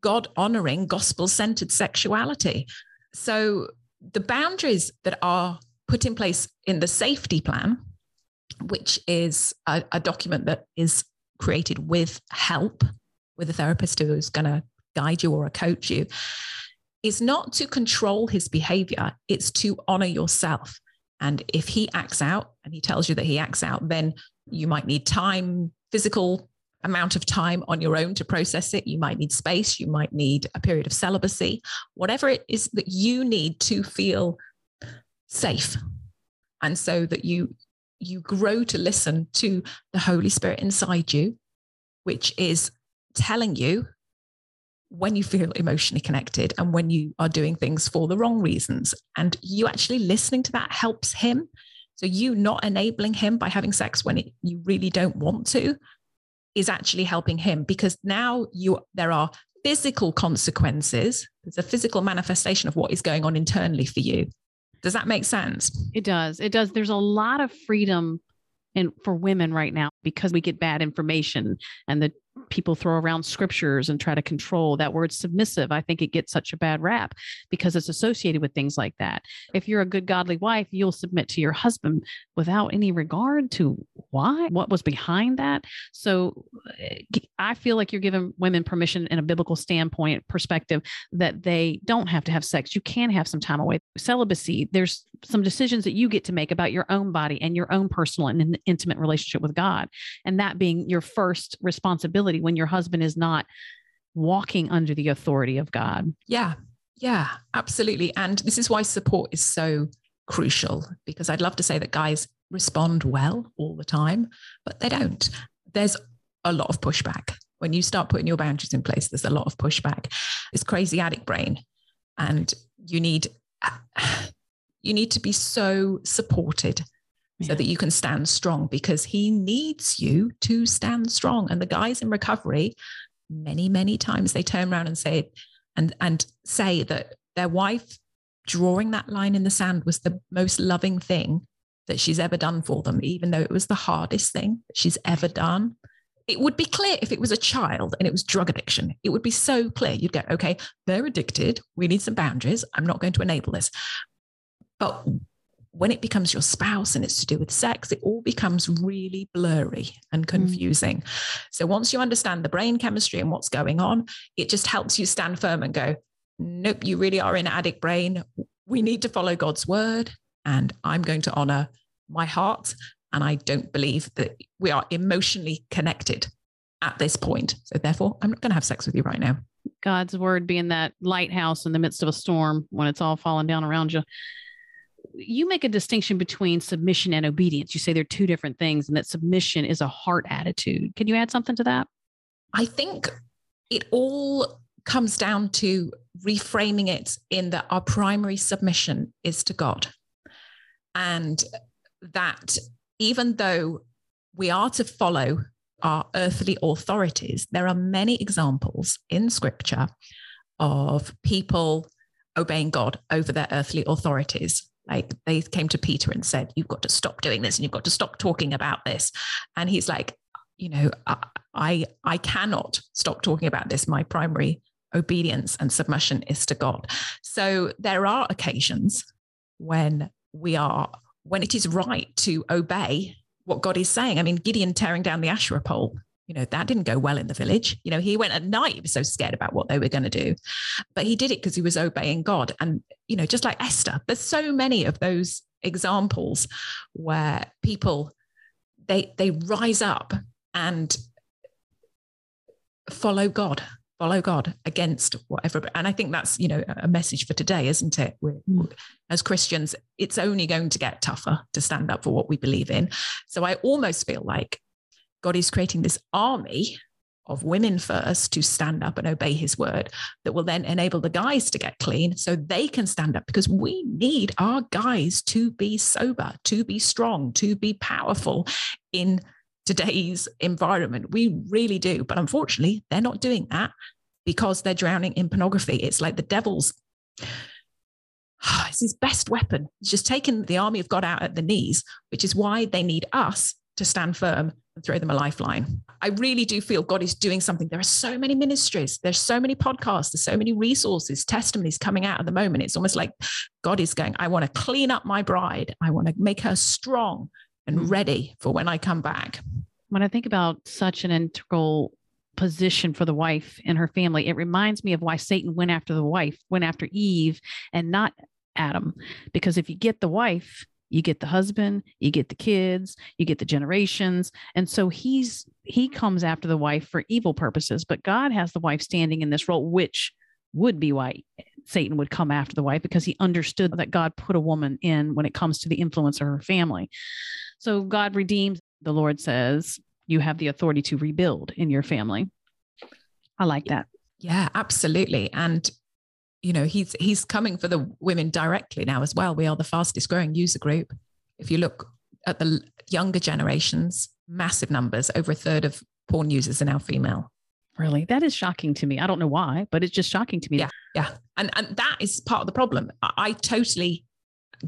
God honoring gospel centered sexuality. So the boundaries that are put in place in the safety plan which is a, a document that is created with help with a therapist who's going to guide you or a coach you is not to control his behavior, it's to honor yourself. And if he acts out and he tells you that he acts out, then you might need time, physical amount of time on your own to process it. You might need space. You might need a period of celibacy, whatever it is that you need to feel safe. And so that you you grow to listen to the Holy Spirit inside you, which is telling you when you feel emotionally connected and when you are doing things for the wrong reasons. And you actually listening to that helps him. So, you not enabling him by having sex when it, you really don't want to is actually helping him because now you there are physical consequences. There's a physical manifestation of what is going on internally for you. Does that make sense? It does. It does. There's a lot of freedom and for women right now because we get bad information and the people throw around scriptures and try to control that word submissive i think it gets such a bad rap because it's associated with things like that. If you're a good godly wife you'll submit to your husband without any regard to why what was behind that. So eh, i feel like you're giving women permission in a biblical standpoint perspective that they don't have to have sex. You can have some time away. Celibacy there's some decisions that you get to make about your own body and your own personal and intimate relationship with God and that being your first responsibility when your husband is not walking under the authority of God. Yeah. Yeah, absolutely. And this is why support is so crucial because I'd love to say that guys respond well all the time, but they don't. There's a lot of pushback. When you start putting your boundaries in place, there's a lot of pushback. It's crazy addict brain. And you need you need to be so supported yeah. so that you can stand strong because he needs you to stand strong. And the guys in recovery, many, many times they turn around and say and and say that their wife drawing that line in the sand was the most loving thing that she's ever done for them, even though it was the hardest thing she's ever done. It would be clear if it was a child and it was drug addiction. It would be so clear. You'd go, okay, they're addicted. We need some boundaries. I'm not going to enable this. But when it becomes your spouse and it's to do with sex, it all becomes really blurry and mm. confusing. Mm. So once you understand the brain chemistry and what's going on, it just helps you stand firm and go, nope, you really are in addict brain. We need to follow God's word and I'm going to honor my heart. And I don't believe that we are emotionally connected at this point. So therefore, I'm not going to have sex with you right now. God's word being that lighthouse in the midst of a storm when it's all falling down around you. You make a distinction between submission and obedience. You say they're two different things, and that submission is a heart attitude. Can you add something to that? I think it all comes down to reframing it in that our primary submission is to God. And that even though we are to follow our earthly authorities, there are many examples in scripture of people obeying God over their earthly authorities. Like they came to Peter and said, You've got to stop doing this and you've got to stop talking about this. And he's like, You know, I, I cannot stop talking about this. My primary obedience and submission is to God. So there are occasions when we are, when it is right to obey what God is saying. I mean, Gideon tearing down the Asherah pole, you know, that didn't go well in the village. You know, he went at night, he was so scared about what they were going to do. But he did it because he was obeying God. And, you know, just like Esther, there's so many of those examples where people they they rise up and follow God follow God against whatever. And I think that's, you know, a message for today, isn't it? We're, mm. As Christians, it's only going to get tougher to stand up for what we believe in. So I almost feel like God is creating this army of women first to stand up and obey his word that will then enable the guys to get clean so they can stand up because we need our guys to be sober, to be strong, to be powerful in today's environment. We really do. But unfortunately, they're not doing that because they're drowning in pornography. It's like the devil's it's his best weapon. He's just taken the army of God out at the knees, which is why they need us to stand firm throw them a lifeline. I really do feel God is doing something. There are so many ministries, there's so many podcasts, there's so many resources, testimonies coming out at the moment. It's almost like God is going, I want to clean up my bride. I want to make her strong and mm. ready for when I come back. When I think about such an integral position for the wife and her family, it reminds me of why Satan went after the wife, went after Eve and not Adam. Because if you get the wife, you get the husband, you get the kids, you get the generations. And so he's he comes after the wife for evil purposes, but God has the wife standing in this role, which would be why Satan would come after the wife because he understood that God put a woman in when it comes to the influence of her family. So God redeems, the Lord says, you have the authority to rebuild in your family. I like that. Yeah, absolutely. And you know, he's he's coming for the women directly now as well. We are the fastest growing user group. If you look at the younger generations, massive numbers, over a third of porn users are now female. Really? That is shocking to me. I don't know why, but it's just shocking to me. Yeah. Yeah. And and that is part of the problem. I, I totally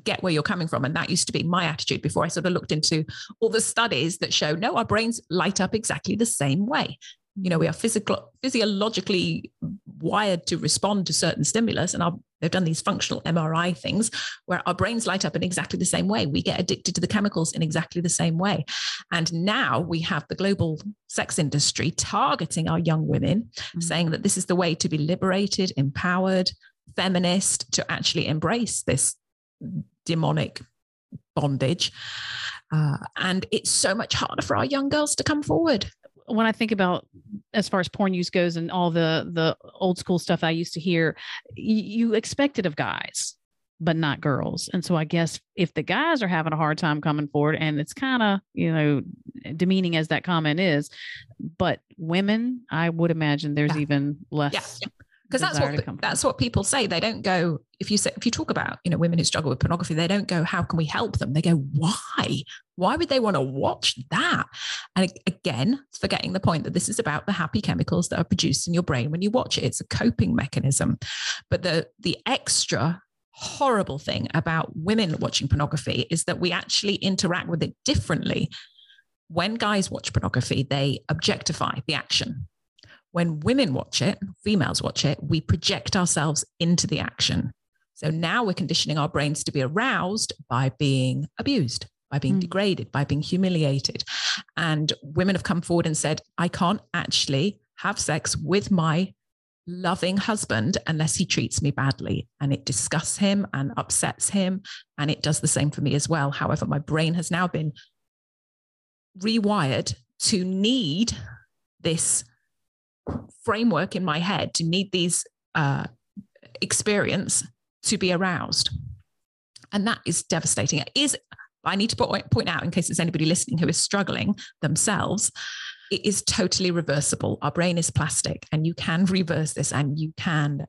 get where you're coming from. And that used to be my attitude before I sort of looked into all the studies that show no, our brains light up exactly the same way. You know, we are physical, physiologically wired to respond to certain stimulus, and our, they've done these functional MRI things where our brains light up in exactly the same way. We get addicted to the chemicals in exactly the same way. And now we have the global sex industry targeting our young women, mm-hmm. saying that this is the way to be liberated, empowered, feminist, to actually embrace this demonic bondage. Uh, and it's so much harder for our young girls to come forward. When I think about as far as porn use goes and all the the old school stuff I used to hear, you expect it of guys but not girls. And so I guess if the guys are having a hard time coming forward, and it's kind of, you know, demeaning as that comment is, but women, I would imagine there's yeah. even less. Yeah because that's what that's what people say. They don't go if you say if you talk about you know women who struggle with pornography they don't go how can we help them? They go why? Why would they want to watch that? And again forgetting the point that this is about the happy chemicals that are produced in your brain when you watch it. It's a coping mechanism. But the the extra horrible thing about women watching pornography is that we actually interact with it differently. When guys watch pornography they objectify the action when women watch it, females watch it, we project ourselves into the action. So now we're conditioning our brains to be aroused by being abused, by being mm. degraded, by being humiliated. And women have come forward and said, I can't actually have sex with my loving husband unless he treats me badly. And it disgusts him and upsets him. And it does the same for me as well. However, my brain has now been rewired to need this framework in my head to need these uh, experience to be aroused. And that is devastating. It is I need to point out in case there's anybody listening who is struggling themselves, it is totally reversible. Our brain is plastic and you can reverse this and you can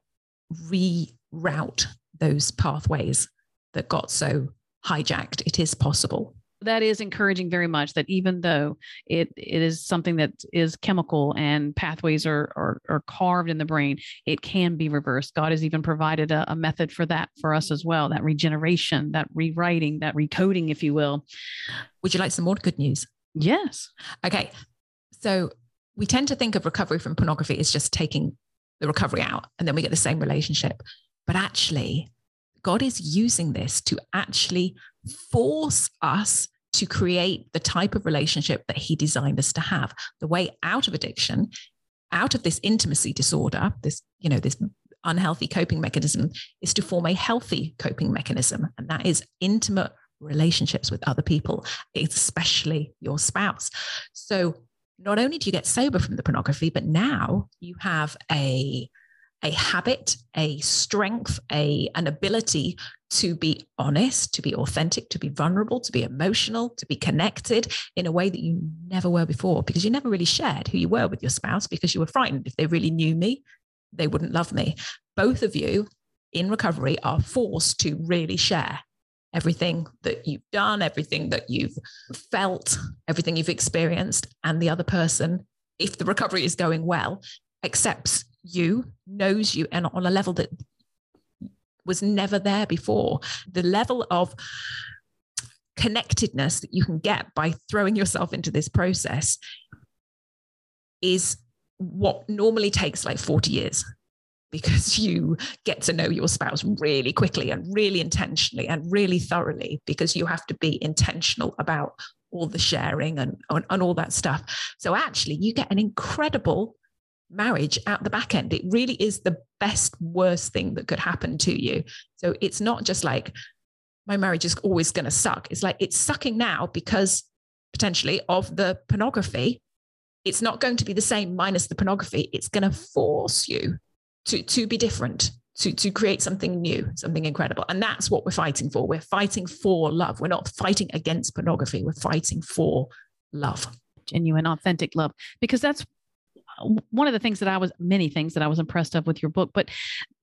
reroute those pathways that got so hijacked. It is possible that is encouraging very much that even though it it is something that is chemical and pathways are are, are carved in the brain it can be reversed. God has even provided a, a method for that for us as well that regeneration that rewriting that recoding if you will. Would you like some more good news? Yes. Okay. So we tend to think of recovery from pornography as just taking the recovery out and then we get the same relationship. But actually God is using this to actually force us to create the type of relationship that he designed us to have. The way out of addiction, out of this intimacy disorder, this, you know, this unhealthy coping mechanism is to form a healthy coping mechanism. And that is intimate relationships with other people, especially your spouse. So not only do you get sober from the pornography, but now you have a a habit, a strength, a an ability to be honest, to be authentic, to be vulnerable, to be emotional, to be connected in a way that you never were before because you never really shared who you were with your spouse because you were frightened if they really knew me, they wouldn't love me. Both of you in recovery are forced to really share everything that you've done, everything that you've felt, everything you've experienced and the other person if the recovery is going well accepts you, knows you, and on a level that was never there before. The level of connectedness that you can get by throwing yourself into this process is what normally takes like 40 years because you get to know your spouse really quickly and really intentionally and really thoroughly because you have to be intentional about all the sharing and, and, and all that stuff. So actually you get an incredible marriage at the back end. It really is the best, worst thing that could happen to you. So it's not just like, my marriage is always going to suck. It's like it's sucking now because potentially of the pornography. It's not going to be the same minus the pornography. It's going to force you to, to be different, to, to create something new, something incredible. And that's what we're fighting for. We're fighting for love. We're not fighting against pornography. We're fighting for love. Genuine, authentic love. Because that's one of the things that I was many things that I was impressed of with your book, but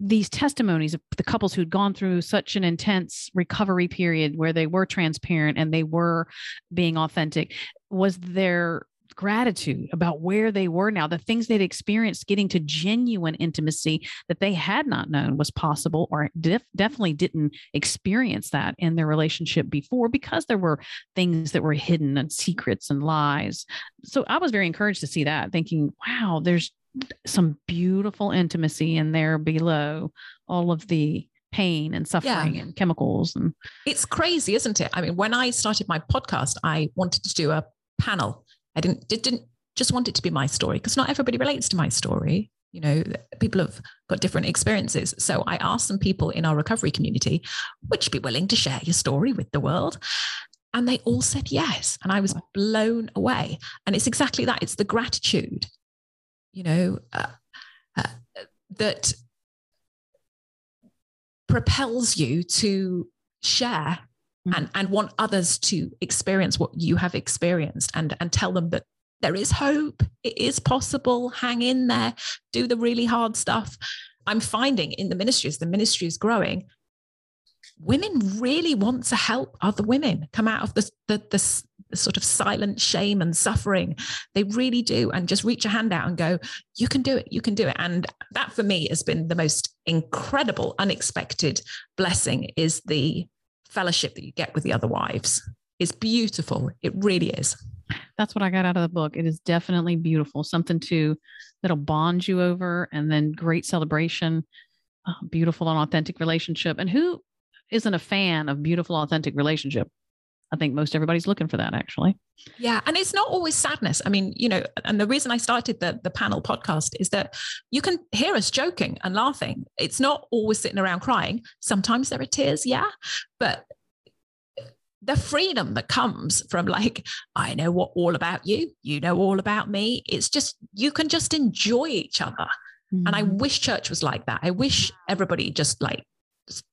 these testimonies of the couples who'd gone through such an intense recovery period where they were transparent and they were being authentic was their gratitude about where they were now, the things they'd experienced, getting to genuine intimacy that they had not known was possible or def- definitely didn't experience that in their relationship before because there were things that were hidden and secrets and lies. So I was very encouraged to see that, thinking, wow, there's some beautiful intimacy in there below all of the pain and suffering yeah. and chemicals and it's crazy isn't it i mean when i started my podcast i wanted to do a panel I didn't didn't just want it to be my story because not everybody relates to my story. You know, people have got different experiences. So I asked some people in our recovery community, would you be willing to share your story with the world? And they all said yes. And I was blown away. And it's exactly that it's the gratitude, you know, uh, uh, that propels you to share mm-hmm. and, and want others to experience what you have experienced and, and tell them that there is hope. It is possible. Hang in there. Do the really hard stuff. I'm finding in the ministries, the ministry is growing. Women really want to help other women come out of the, the, the, the sort of silent shame and suffering. They really do. And just reach a hand out and go, you can do it. You can do it. And that for me has been the most incredible, unexpected blessing is the fellowship that you get with the other wives. It's beautiful. It really is that's what I got out of the book. It is definitely beautiful, something to that'll bond you over, and then great celebration, uh, beautiful and authentic relationship. And who isn't a fan of beautiful, authentic relationship? I think most everybody's looking for that actually. Yeah. And it's not always sadness. I mean, you know, and the reason I started the, the panel podcast is that you can hear us joking and laughing. It's not always sitting around crying. Sometimes there are tears, yeah. But the freedom that comes from like i know what all about you you know all about me it's just you can just enjoy each other mm-hmm. and i mm-hmm. wish church was like that i wish everybody just like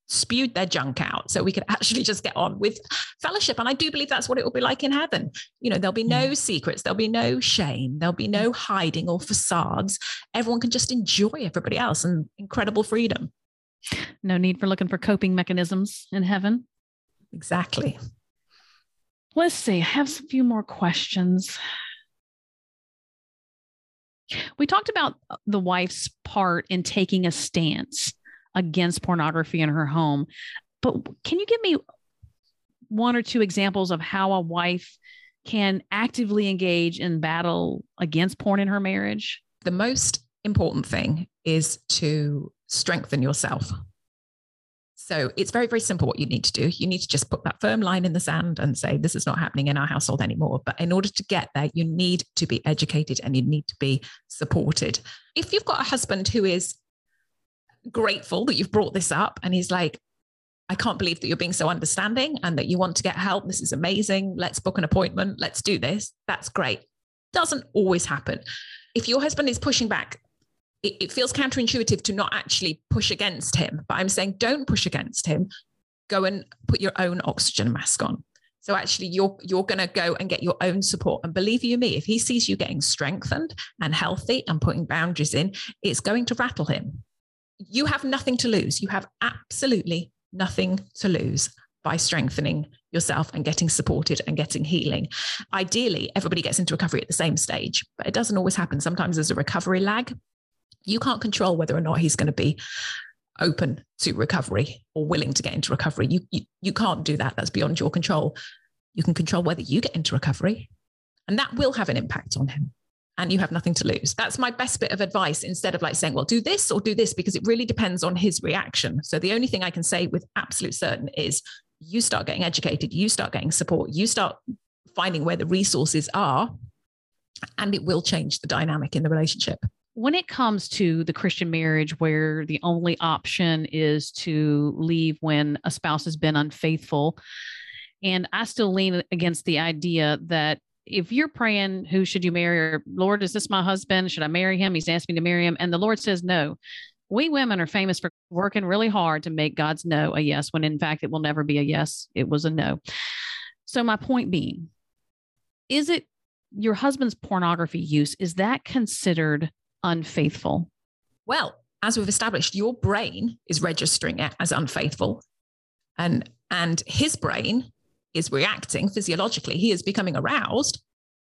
spewed their junk out so we could actually just get on with fellowship. And i do believe that's what it will be like in heaven. You know there'll be no secrets there'll be no shame there'll be no mm-hmm. hiding or facades. Everyone can just enjoy everybody else and incredible freedom. No need for looking for coping mechanisms in heaven. Exactly. Let's see, I have a few more questions. We talked about the wife's part in taking a stance against pornography in her home, but can you give me one or two examples of how a wife can actively engage in battle against porn in her marriage? The most important thing is to strengthen yourself. So it's very, very simple what you need to do. You need to just put that firm line in the sand and say, this is not happening in our household anymore. But in order to get there, you need to be educated and you need to be supported. If you've got a husband who is grateful that you've brought this up and he's like, I can't believe that you're being so understanding and that you want to get help. This is amazing. Let's book an appointment. Let's do this. That's great. Doesn't always happen. If your husband is pushing back, it, it feels counterintuitive to not actually push against him. But I'm saying don't push against him. Go and put your own oxygen mask on. So actually, you're you're going to go and get your own support. And believe you me, if he sees you getting strengthened and healthy and putting boundaries in, it's going to rattle him. You have nothing to lose. You have absolutely nothing to lose by strengthening yourself and getting supported and getting healing. Ideally, everybody gets into recovery at the same stage, but it doesn't always happen. Sometimes there's a recovery lag. You can't control whether or not he's going to be open to recovery or willing to get into recovery. You, you, you can't do that. That's beyond your control. You can control whether you get into recovery, and that will have an impact on him. And you have nothing to lose. That's my best bit of advice instead of like saying, well, do this or do this, because it really depends on his reaction. So the only thing I can say with absolute certain is you start getting educated, you start getting support, you start finding where the resources are, and it will change the dynamic in the relationship when it comes to the Christian marriage, where the only option is to leave when a spouse has been unfaithful, and I still lean against the idea that if you're praying, who should you marry? Or Lord, is this my husband? Should I marry him? He's asked me to marry him. And the Lord says no. We women are famous for working really hard to make God's no a yes, when in fact it will never be a yes. It was a no. So, my point being, is it your husband's pornography use? Is that considered unfaithful? Well, as we've established, your brain is registering it as unfaithful. And, and his brain is reacting physiologically. He is becoming aroused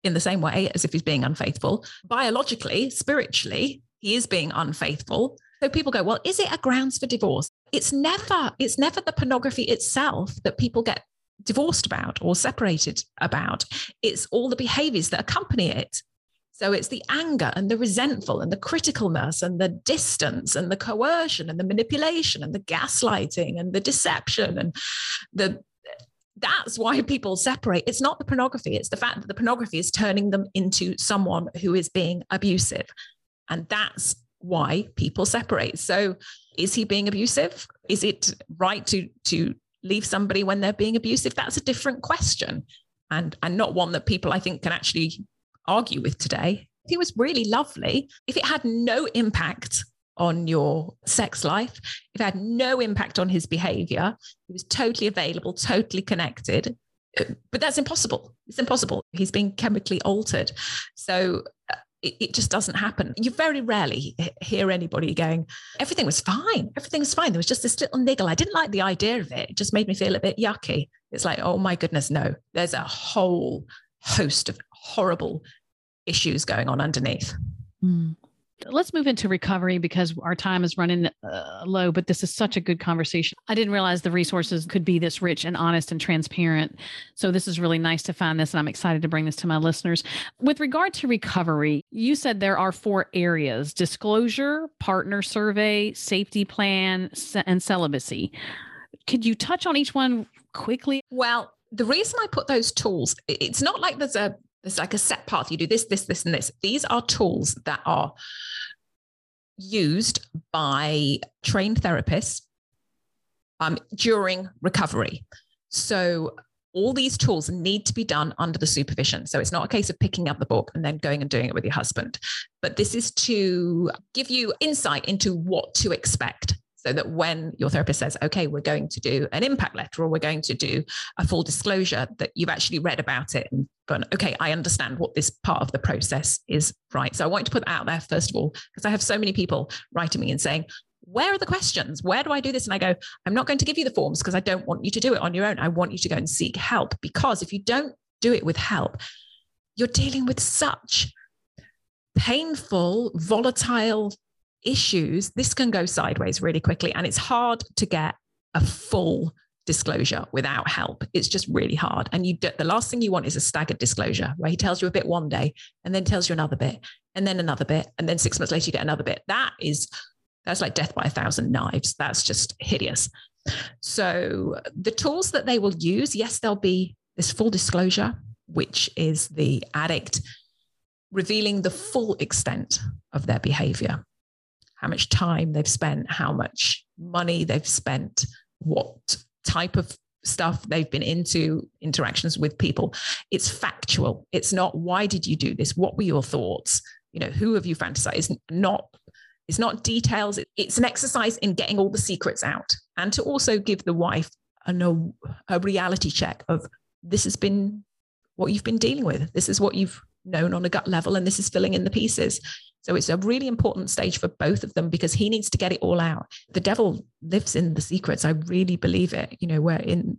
in the same way as if he's being unfaithful. Biologically, spiritually, he is being unfaithful. So people go, well, is it a grounds for divorce? It's never, it's never the pornography itself that people get divorced about or separated about. It's all the behaviors that accompany it. So it's the anger and the resentful and the criticalness and the distance and the coercion and the manipulation and the gaslighting and the deception and the that's why people separate. It's not the pornography, it's the fact that the pornography is turning them into someone who is being abusive. And that's why people separate. So is he being abusive? Is it right to to leave somebody when they're being abusive? That's a different question. And, and not one that people I think can actually argue with today. If it was really lovely, if it had no impact on your sex life, it had no impact on his behavior, he was totally available, totally connected. But that's impossible. It's impossible. He's been chemically altered. So uh, it, it, just doesn't happen. You very rarely hear anybody going, everything was fine. Everything was fine. There was just this little niggle. I didn't like the idea of it. It just made me feel a bit yucky. It's like, oh my goodness, no. There's a whole host of horrible issues going on underneath. Mm let's move into recovery because our time is running uh, low, but this is such a good conversation. I didn't realize the resources could be this rich and honest and transparent. So this is really nice to find this, and I'm excited to bring this to my listeners. With regard to recovery, you said there are four areas disclosure, partner survey, safety plan, and celibacy. Could you touch on each one quickly? Well, the reason I put those tools, it's not like there's a there's like a set path. You do this, this, this, and this. These are tools that are used by trained therapists um, during recovery. So all these tools need to be done under the supervision. So it's not a case of picking up the book and then going and doing it with your husband, but this is to give you insight into what to expect so that when your therapist says, okay, we're going to do an impact letter or we're going to do a full disclosure, that you've actually read about it and gone, okay, I understand what this part of the process is right. So I want to put that out there, first of all, because I have so many people writing me and saying, where are the questions? Where do I do this? And I go, I'm not going to give you the forms because I don't want you to do it on your own. I want you to go and seek help because if you don't do it with help, you're dealing with such painful, volatile issues, this can go sideways really quickly. And it's hard to get a full disclosure without help. It's just really hard. And you the last thing you want is a staggered disclosure where he tells you a bit one day and then tells you another bit and then another bit. And then six months later, you get another bit. That is, that's like death by a thousand knives. That's just hideous. So the tools that they will use, yes, there'll be this full disclosure, which is the addict revealing the full extent of their behavior how much time they've spent, how much money they've spent, what type of stuff they've been into interactions with people. It's factual. It's not why did you do this? What were your thoughts? You know, who have you fantasized? It's Not it's not details. It's an exercise in getting all the secrets out and to also give the wife a, a reality check of this has been what you've been dealing with. This is what you've known on a gut level, and this is filling in the pieces. So it's a really important stage for both of them because he needs to get it all out. The devil lives in the secrets. I really believe it. You know, we're in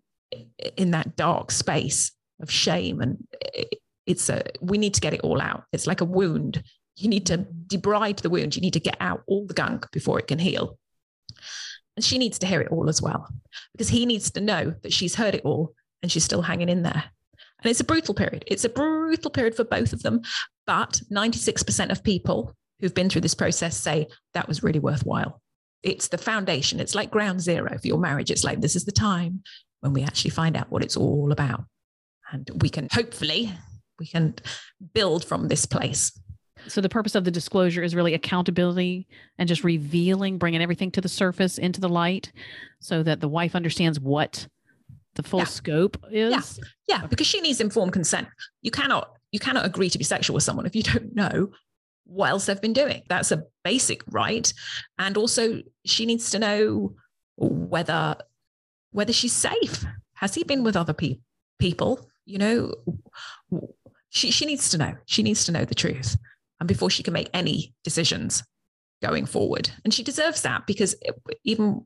in that dark space of shame and it's a we need to get it all out. It's like a wound. You need to debride the wound. You need to get out all the gunk before it can heal. And she needs to hear it all as well because he needs to know that she's heard it all and she's still hanging in there. And it's a brutal period. It's a brutal period for both of them. But 96% of people who've been through this process say that was really worthwhile. It's the foundation. It's like ground zero for your marriage. It's like this is the time when we actually find out what it's all about. And we can hopefully we can build from this place. So the purpose of the disclosure is really accountability and just revealing, bringing everything to the surface into the light so that the wife understands what the full yeah. scope is? Yeah yeah because she needs informed consent. You cannot you cannot agree to be sexual with someone if you don't know what else they've been doing. That's a basic right. And also she needs to know whether whether she's safe. Has he been with other pe- people? You know she, she needs to know. She needs to know the truth and before she can make any decisions going forward. And she deserves that because even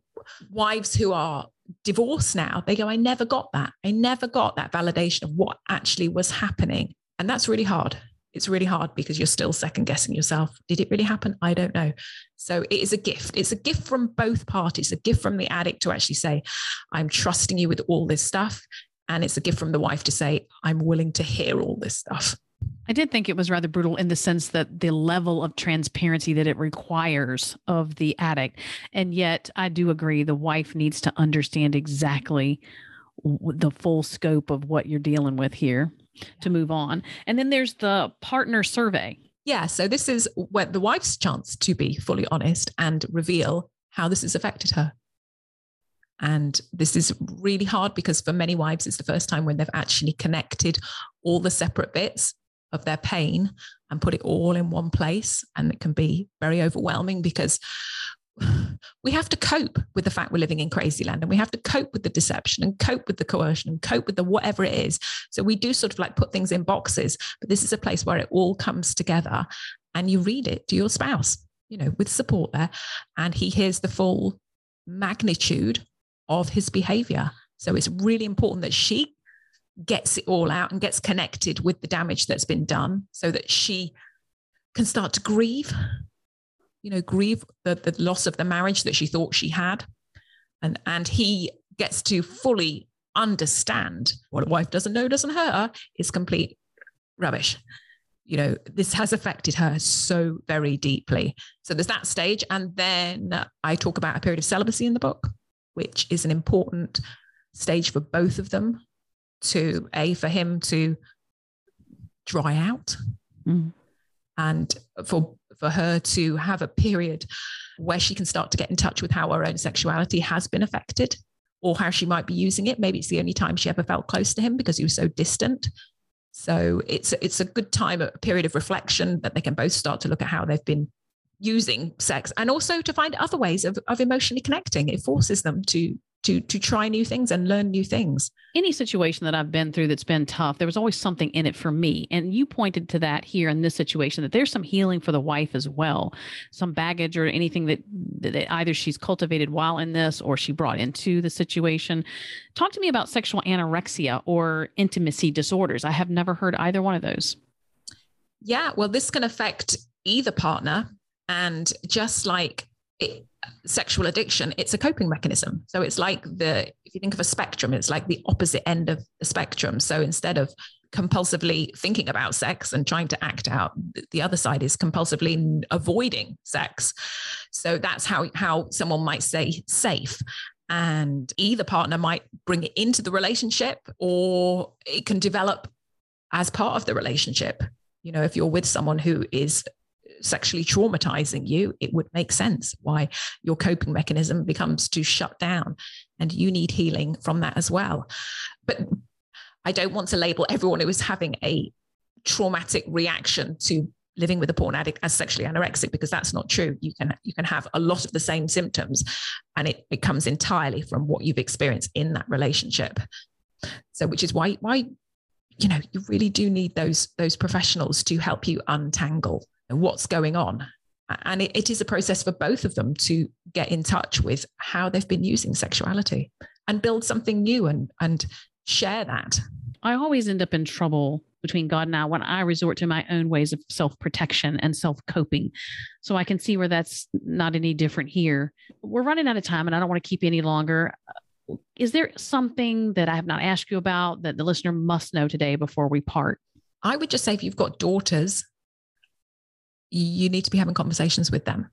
wives who are divorced now, they go, I never got that. I never got that validation of what actually was happening. And that's really hard. It's really hard because you're still second guessing yourself. Did it really happen? I don't know. So it is a gift. It's a gift from both parties, a gift from the addict to actually say, I'm trusting you with all this stuff. And it's a gift from the wife to say, I'm willing to hear all this stuff. I did think it was rather brutal in the sense that the level of transparency that it requires of the addict. And yet, I do agree the wife needs to understand exactly the full scope of what you're dealing with here to move on. And then there's the partner survey. Yeah. So this is where the wife's chance to be fully honest and reveal how this has affected her. And this is really hard because for many wives, it's the first time when they've actually connected all the separate bits of their pain and put it all in one place. And it can be very overwhelming because we have to cope with the fact we're living in crazy land and we have to cope with the deception and cope with the coercion and cope with the whatever it is. So we do sort of like put things in boxes, but this is a place where it all comes together and you read it to your spouse, you know, with support there. And he hears the full magnitude of his behavior. So it's really important that she gets it all out and gets connected with the damage that's been done so that she can start to grieve you know grieve the, the loss of the marriage that she thought she had. And and he gets to fully understand what a wife doesn't know doesn't hurt her is complete rubbish. You know this has affected her so very deeply. So there's that stage. And then i talk about a period of celibacy in the book which is an important stage for both of them to a for him to dry out mm. and for for her to have a period where she can start to get in touch with how her own sexuality has been affected or how she might be using it maybe it's the only time she ever felt close to him because he was so distant so it's it's a good time a period of reflection that they can both start to look at how they've been using sex and also to find other ways of, of emotionally connecting. It forces them to to to try new things and learn new things. Any situation that i've been through that's been tough there was always something in it for me. And you pointed to that here in this situation that there's some healing for the wife as well. Some baggage or anything that, that either she's cultivated while in this or she brought into the situation. Talk to me about sexual anorexia or intimacy disorders. I have never heard either one of those. Yeah well this can affect either partner and just like it, sexual addiction, it's a coping mechanism. So it's like the, if you think of a spectrum, it's like the opposite end of the spectrum. So instead of compulsively thinking about sex and trying to act out, the other side is compulsively avoiding sex. So that's how, how someone might say safe. And either partner might bring it into the relationship or it can develop as part of the relationship. You know, if you're with someone who is sexually traumatizing you, it would make sense why your coping mechanism becomes to shut down and you need healing from that as well. But I don't want to label everyone who is having a traumatic reaction to living with a porn addict as sexually anorexic because that's not true you can you can have a lot of the same symptoms and it, it comes entirely from what you've experienced in that relationship so which is why why you know you really do need those those professionals to help you untangle what's going on. And it, it is a process for both of them to get in touch with how they've been using sexuality and build something new and, and share that. I always end up in trouble between God and I when I resort to my own ways of self protection and self coping. So I can see where that's not any different here. We're running out of time and I don't want to keep any longer. Is there something that I have not asked you about that the listener must know today before we part? I would just say if you've got daughters, you need to be having conversations with them,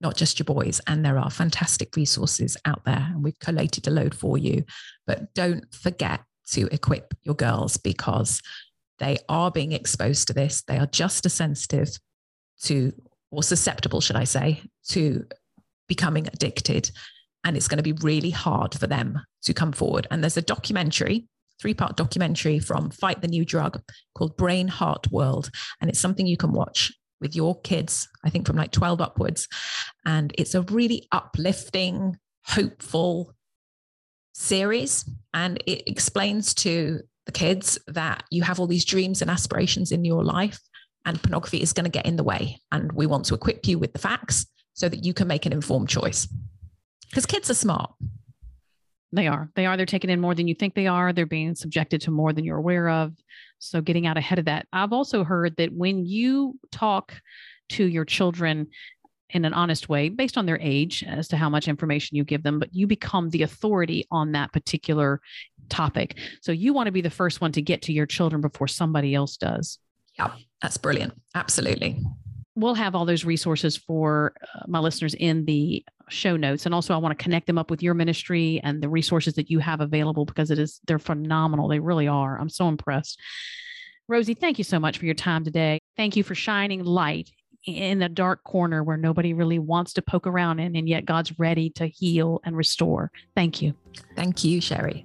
not just your boys. And there are fantastic resources out there, and we've collated a load for you. But don't forget to equip your girls because they are being exposed to this. They are just as sensitive to, or susceptible, should I say, to becoming addicted. And it's going to be really hard for them to come forward. And there's a documentary three part documentary from Fight the New Drug called Brain Heart World. And it's something you can watch with your kids, I think from like 12 upwards. And it's a really uplifting, hopeful series. And it explains to the kids that you have all these dreams and aspirations in your life, and pornography is going to get in the way. And we want to equip you with the facts so that you can make an informed choice. Because kids are smart. They are. They are. They're taking in more than you think they are. They're being subjected to more than you're aware of. So getting out ahead of that. I've also heard that when you talk to your children in an honest way, based on their age as to how much information you give them, but you become the authority on that particular topic. So you want to be the first one to get to your children before somebody else does. Yeah, that's brilliant. Absolutely we'll have all those resources for uh, my listeners in the show notes and also i want to connect them up with your ministry and the resources that you have available because it is they're phenomenal they really are i'm so impressed Rosie, thank you so much for your time today. Thank you for shining light in a dark corner where nobody really wants to poke around in, and yet God's ready to heal and restore. Thank you. Thank you, Sherry.